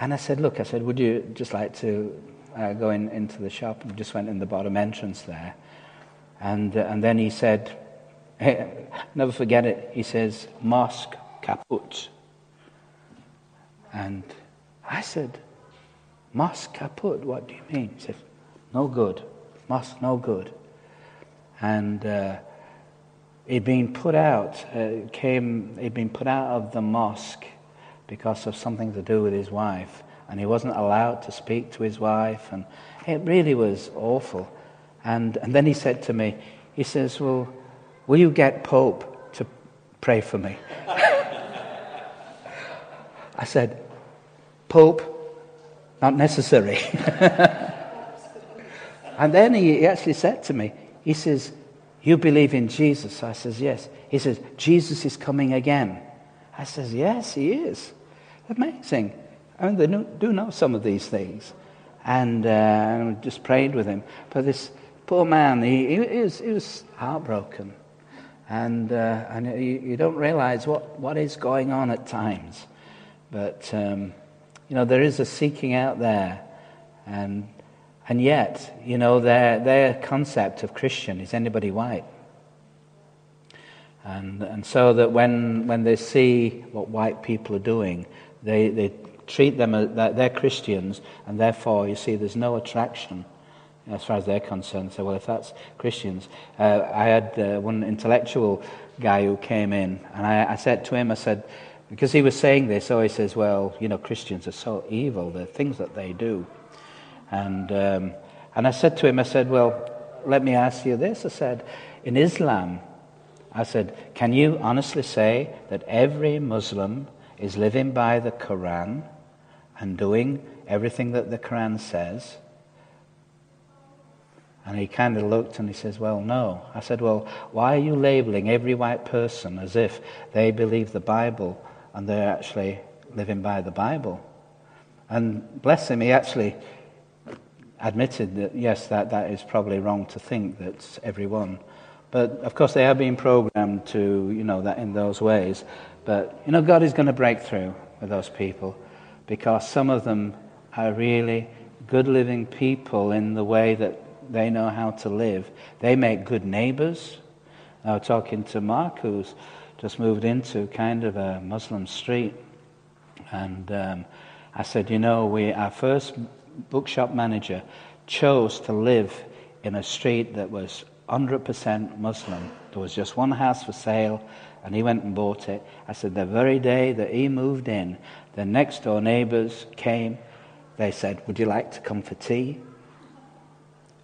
And I said, Look, I said, Would you just like to uh, go in, into the shop? And we just went in the bottom entrance there. And, uh, and then he said, hey, Never forget it. He says, Mosque kaput. And I said, Mosque kaput, what do you mean? He said, no good. Mosque, no good. And uh, he'd been put out, uh, came, he'd been put out of the mosque because of something to do with his wife. And he wasn't allowed to speak to his wife. And it really was awful. And, and then he said to me, he says, Well, will you get Pope to pray for me? I said, Pope, not necessary. and then he actually said to me, he says, You believe in Jesus? I says, Yes. He says, Jesus is coming again. I says, Yes, he is. Amazing. I mean, they do know some of these things. And uh, just prayed with him. But this poor man, he, he, was, he was heartbroken. And, uh, and you, you, don't realize what, what is going on at times. But, um, you know, there is a seeking out there. And, and yet, you know, their, their concept of Christian is anybody white. And, and so that when, when they see what white people are doing, they, they treat them as they're Christians, and therefore, you see, there's no attraction as far as they're concerned. So, well, if that's Christians, uh, I had uh, one intellectual guy who came in, and I, I, said to him, I said, because he was saying this, so he says, well, you know, Christians are so evil, the things that they do. And, um, and I said to him, I said, well, let me ask you this. I said, in Islam, I said, can you honestly say that every Muslim is living by the Quran and doing everything that the Quran says? And he kind of looked and he says, Well, no. I said, Well, why are you labeling every white person as if they believe the Bible and they're actually living by the Bible? And bless him, he actually admitted that, yes, that, that is probably wrong to think that everyone. But of course, they are being programmed to, you know, that in those ways. But, you know, God is going to break through with those people because some of them are really good living people in the way that they know how to live. They make good neighbors. I was talking to Mark, who's just moved into kind of a Muslim street. And um, I said, you know, we, our first bookshop manager chose to live in a street that was 100% Muslim. There was just one house for sale, and he went and bought it. I said, the very day that he moved in, the next door neighbors came. They said, Would you like to come for tea?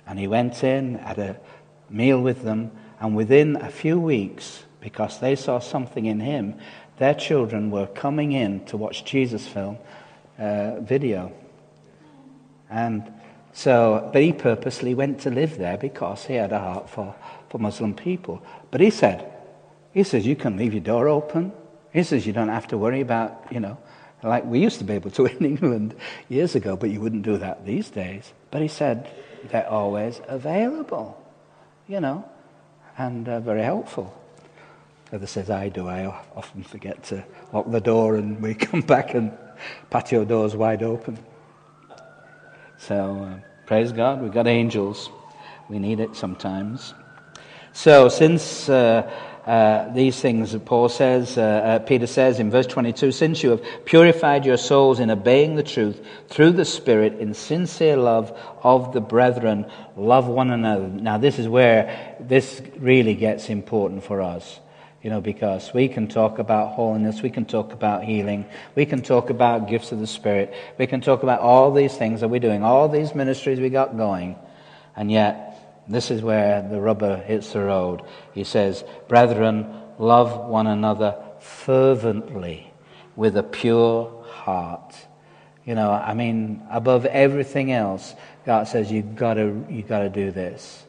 And he went in, had a meal with them, and within a few weeks, because they saw something in him, their children were coming in to watch Jesus film uh, video. And so, but he purposely went to live there because he had a heart for, for Muslim people. But he said, he says, you can leave your door open. He says, you don't have to worry about, you know, like we used to be able to in England years ago, but you wouldn't do that these days. But he said, they're always available, you know, and uh, very helpful. Heather says, I do. I often forget to lock the door and we come back and patio door's wide open. So, uh, praise God, we've got angels. We need it sometimes. So, since uh, uh, these things, that Paul says, uh, uh, Peter says in verse 22, since you have purified your souls in obeying the truth through the Spirit in sincere love of the brethren, love one another. Now, this is where this really gets important for us. You know, because we can talk about holiness, we can talk about healing, we can talk about gifts of the Spirit, we can talk about all these things that we're doing, all these ministries we got going, and yet this is where the rubber hits the road. He says, Brethren, love one another fervently with a pure heart. You know, I mean, above everything else, God says you've got to, you've got to do this.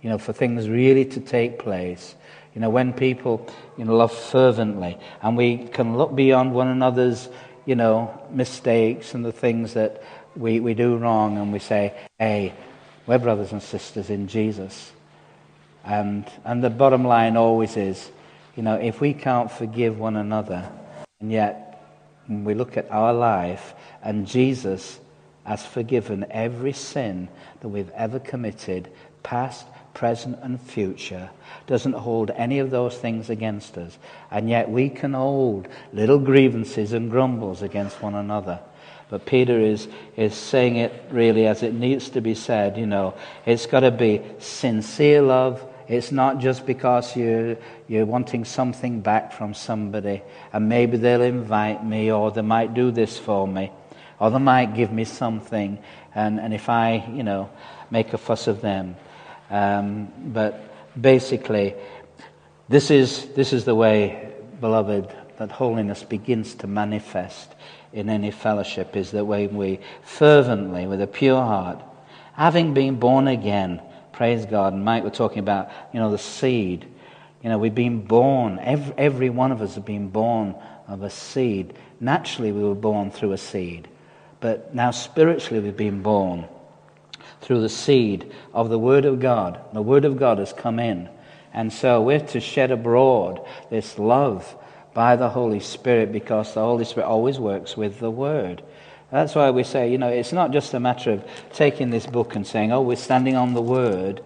You know, for things really to take place. You know, when people, you know, love fervently and we can look beyond one another's, you know, mistakes and the things that we, we do wrong and we say, hey, we're brothers and sisters in Jesus. And, and the bottom line always is, you know, if we can't forgive one another, and yet we look at our life and Jesus has forgiven every sin that we've ever committed, past, present, and future, doesn't hold any of those things against us. And yet we can hold little grievances and grumbles against one another. But Peter is, is saying it really as it needs to be said. You know, it's got to be sincere love. It's not just because you're, you're wanting something back from somebody, and maybe they'll invite me, or they might do this for me, or they might give me something, and, and if I, you know, make a fuss of them. Um, but basically, this is, this is the way, beloved, that holiness begins to manifest in any fellowship is that when we fervently, with a pure heart, having been born again, praise God. And Mike, we're talking about, you know, the seed. You know, we've been born, every, every one of us have been born of a seed. Naturally, we were born through a seed. But now, spiritually, we've been born through the seed of the Word of God. The Word of God has come in. And so we're to shed abroad this love by the Holy Spirit because the Holy Spirit always works with the Word. That's why we say, you know, it's not just a matter of taking this book and saying, oh, we're standing on the Word.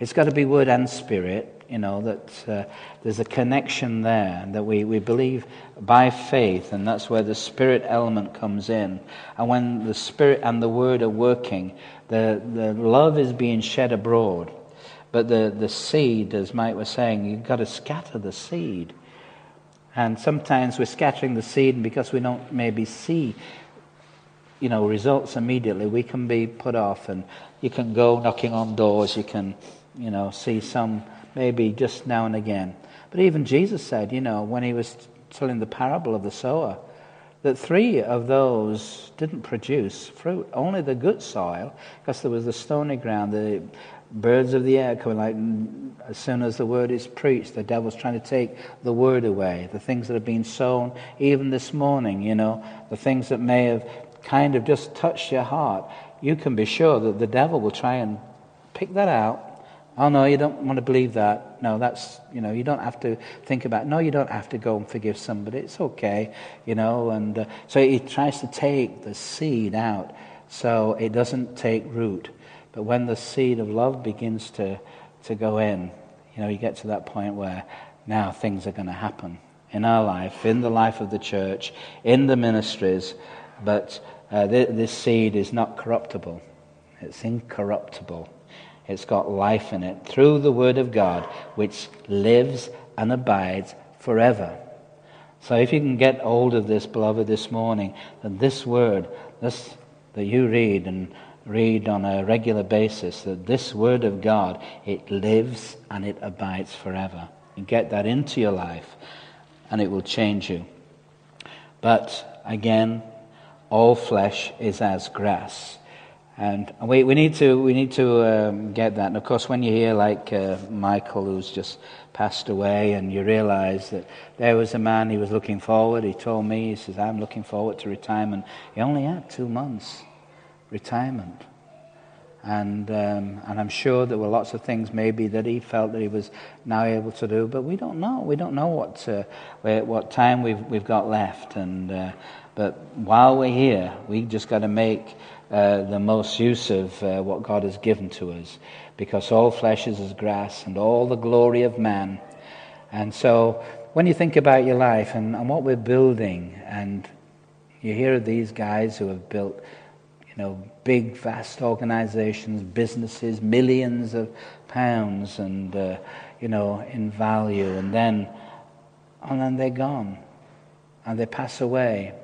It's got to be Word and Spirit, you know, that uh, there's a connection there, that we, we believe by faith, and that's where the Spirit element comes in. And when the Spirit and the Word are working, the, the love is being shed abroad. But the, the seed, as Mike was saying, you've got to scatter the seed. And sometimes we're scattering the seed, because we don't maybe see, you know, results immediately, we can be put off. And you can go knocking on doors, you can, you know, see some maybe just now and again. But even Jesus said, you know, when he was telling the parable of the sower, that three of those didn't produce fruit. Only the good soil, because there was the stony ground, the birds of the air coming like as soon as the word is preached the devil's trying to take the word away the things that have been sown even this morning you know the things that may have kind of just touched your heart. You can be sure that the devil will try and pick that out. Oh no you don't want to believe that. No that's you know you don't have to think about no you don't have to go and forgive somebody. It's okay you know and uh, so he tries to take the seed out. So it doesn't take root but when the seed of love begins to, to go in, you know, you get to that point where now things are going to happen in our life, in the life of the church, in the ministries. But uh, th- this seed is not corruptible, it's incorruptible. It's got life in it through the Word of God, which lives and abides forever. So if you can get hold of this, beloved, this morning, that this Word, this that you read and read on a regular basis that this Word of God, it lives and it abides forever. Get that into your life and it will change you. But again, all flesh is as grass. And we, we need to, we need to um, get that. And of course, when you hear like uh, Michael, who's just passed away, and you realize that there was a man he was looking forward, he told me, he says, I'm looking forward to retirement. He only had two months retirement. And, um, and I'm sure there were lots of things maybe that he felt that he was now able to do, but we don't know. We don't know what, uh, what time we've, we've got left. And, uh, but while we're here, we just got to make uh, the most use of uh, what God has given to us, because all flesh is as grass and all the glory of man. And so when you think about your life and, and what we're building, and you hear of these guys who have built you know, big, vast organizations, businesses, millions of pounds, and uh, you know, in value, and then, and then they're gone, and they pass away.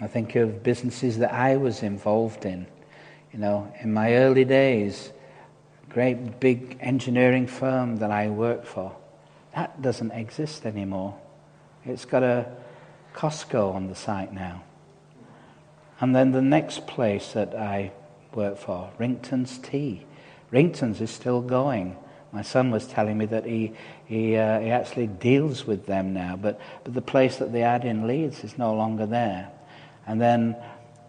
I think of businesses that I was involved in. You know, in my early days, great big engineering firm that I worked for, that doesn't exist anymore. It's got a Costco on the site now. And then the next place that I work for, Ringtons Tea. Ringtons is still going. My son was telling me that he, he, uh, he actually deals with them now, but, but the place that they had in Leeds is no longer there. And then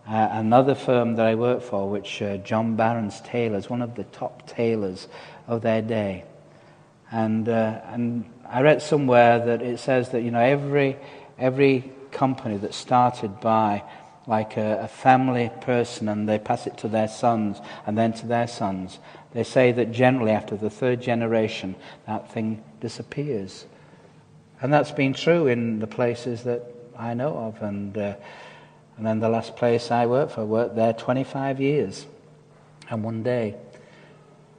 uh, another firm that I work for, which uh, John Barran's Tailors, one of the top tailors of their day. And, uh, and I read somewhere that it says that, you know, every, every company that started by like a, a, family person and they pass it to their sons and then to their sons. They say that generally after the third generation, that thing disappears. And that's been true in the places that I know of. And uh, And then the last place I worked for, I worked there 25 years and one day.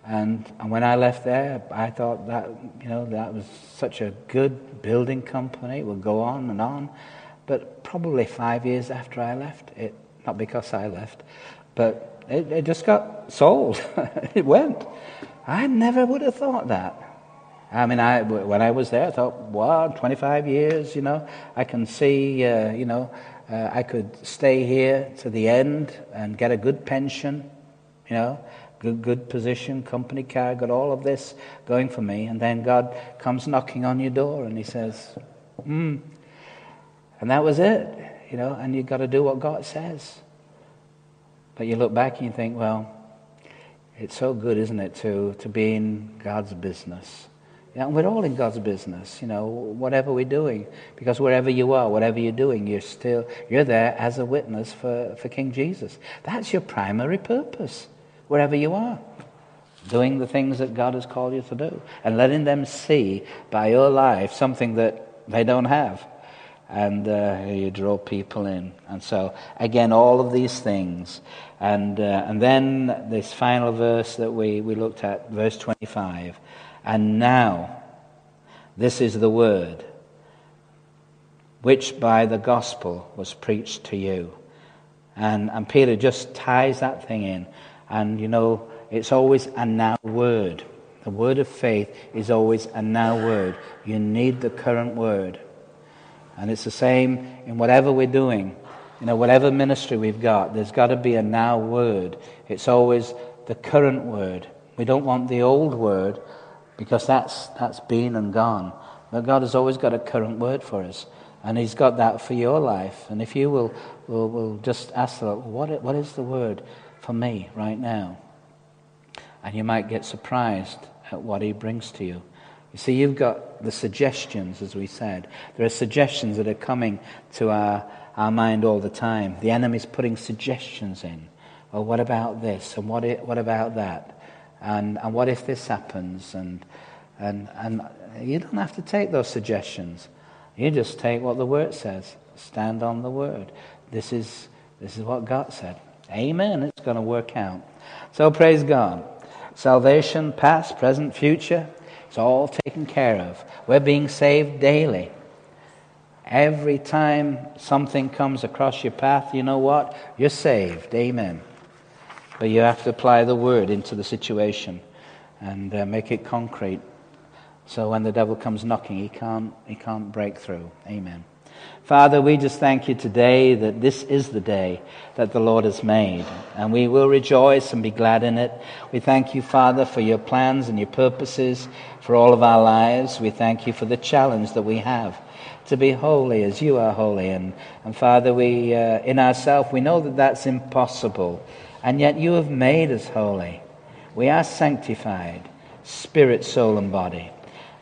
And, and when I left there, I thought that, you know, that was such a good building company. It would go on and on. But probably five years after I left, it, not because I left, but it, it just got sold. it went. I never would have thought that. I mean, I, when I was there, I thought, wow, 25 years, you know, I can see, uh, you know, uh, I could stay here to the end and get a good pension, you know, good, good position, company car, got all of this going for me. And then God comes knocking on your door and he says, hmm. And that was it, you know, and you've got to do what God says. But you look back and you think, well, it's so good, isn't it, to, to be in God's business. And we're all in God's business, you know, whatever we're doing. Because wherever you are, whatever you're doing, you're still, you're there as a witness for, for King Jesus. That's your primary purpose wherever you are, doing the things that God has called you to do, and letting them see by your life something that they don't have. And uh, you draw people in. And so, again, all of these things. And, uh, and then this final verse that we, we looked at, verse 25. And now, this is the word which by the gospel was preached to you. And, and Peter just ties that thing in. And you know, it's always a now word. The word of faith is always a now word. You need the current word. And it's the same in whatever we're doing. You know, whatever ministry we've got, there's got to be a now word. It's always the current word. We don't want the old word because that's, that's been and gone. But God has always got a current word for us. And He's got that for your life. And if you will, will, will just ask the Lord, what, what is the word? for me right now. And you might get surprised at what he brings to you. You see, you've got the suggestions, as we said. There are suggestions that are coming to our, our mind all the time. The enemy's putting suggestions in. Well, what about this? And what, what about that? And, and what if this happens? And, and, and you don't have to take those suggestions. You just take what the Word says. Stand on the Word. This is, this is what God said. Amen. It's going to work out. So praise God. Salvation, past, present, future, it's all taken care of. We're being saved daily. Every time something comes across your path, you know what? You're saved. Amen. But you have to apply the word into the situation and uh, make it concrete. So when the devil comes knocking, he can't, he can't break through. Amen. Father, we just thank you today that this is the day that the Lord has made, and we will rejoice and be glad in it. We thank you, Father, for your plans and your purposes for all of our lives. We thank you for the challenge that we have to be holy as you are holy. And, and Father, we, uh, in ourselves, we know that that's impossible, and yet you have made us holy. We are sanctified, spirit, soul, and body.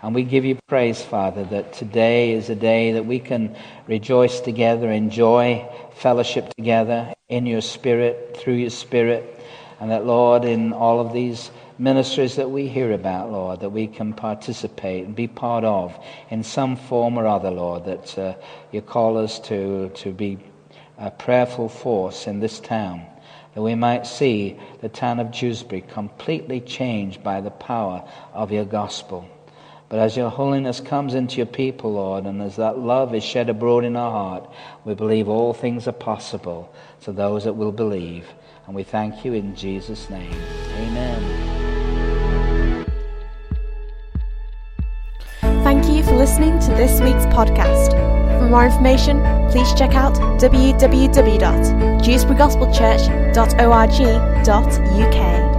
And we give you praise, Father, that today is a day that we can rejoice together, enjoy fellowship together in your spirit, through your spirit. And that, Lord, in all of these ministries that we hear about, Lord, that we can participate and be part of in some form or other, Lord, that uh, you call us to, to be a prayerful force in this town that we might see the town of Dewsbury completely changed by the power of your gospel. But as your holiness comes into your people, Lord, and as that love is shed abroad in our heart, we believe all things are possible to those that will believe. And we thank you in Jesus' name. Amen. Thank you for listening to this week's podcast. For more information, please check out www.dewsburygospelchurch.org.uk.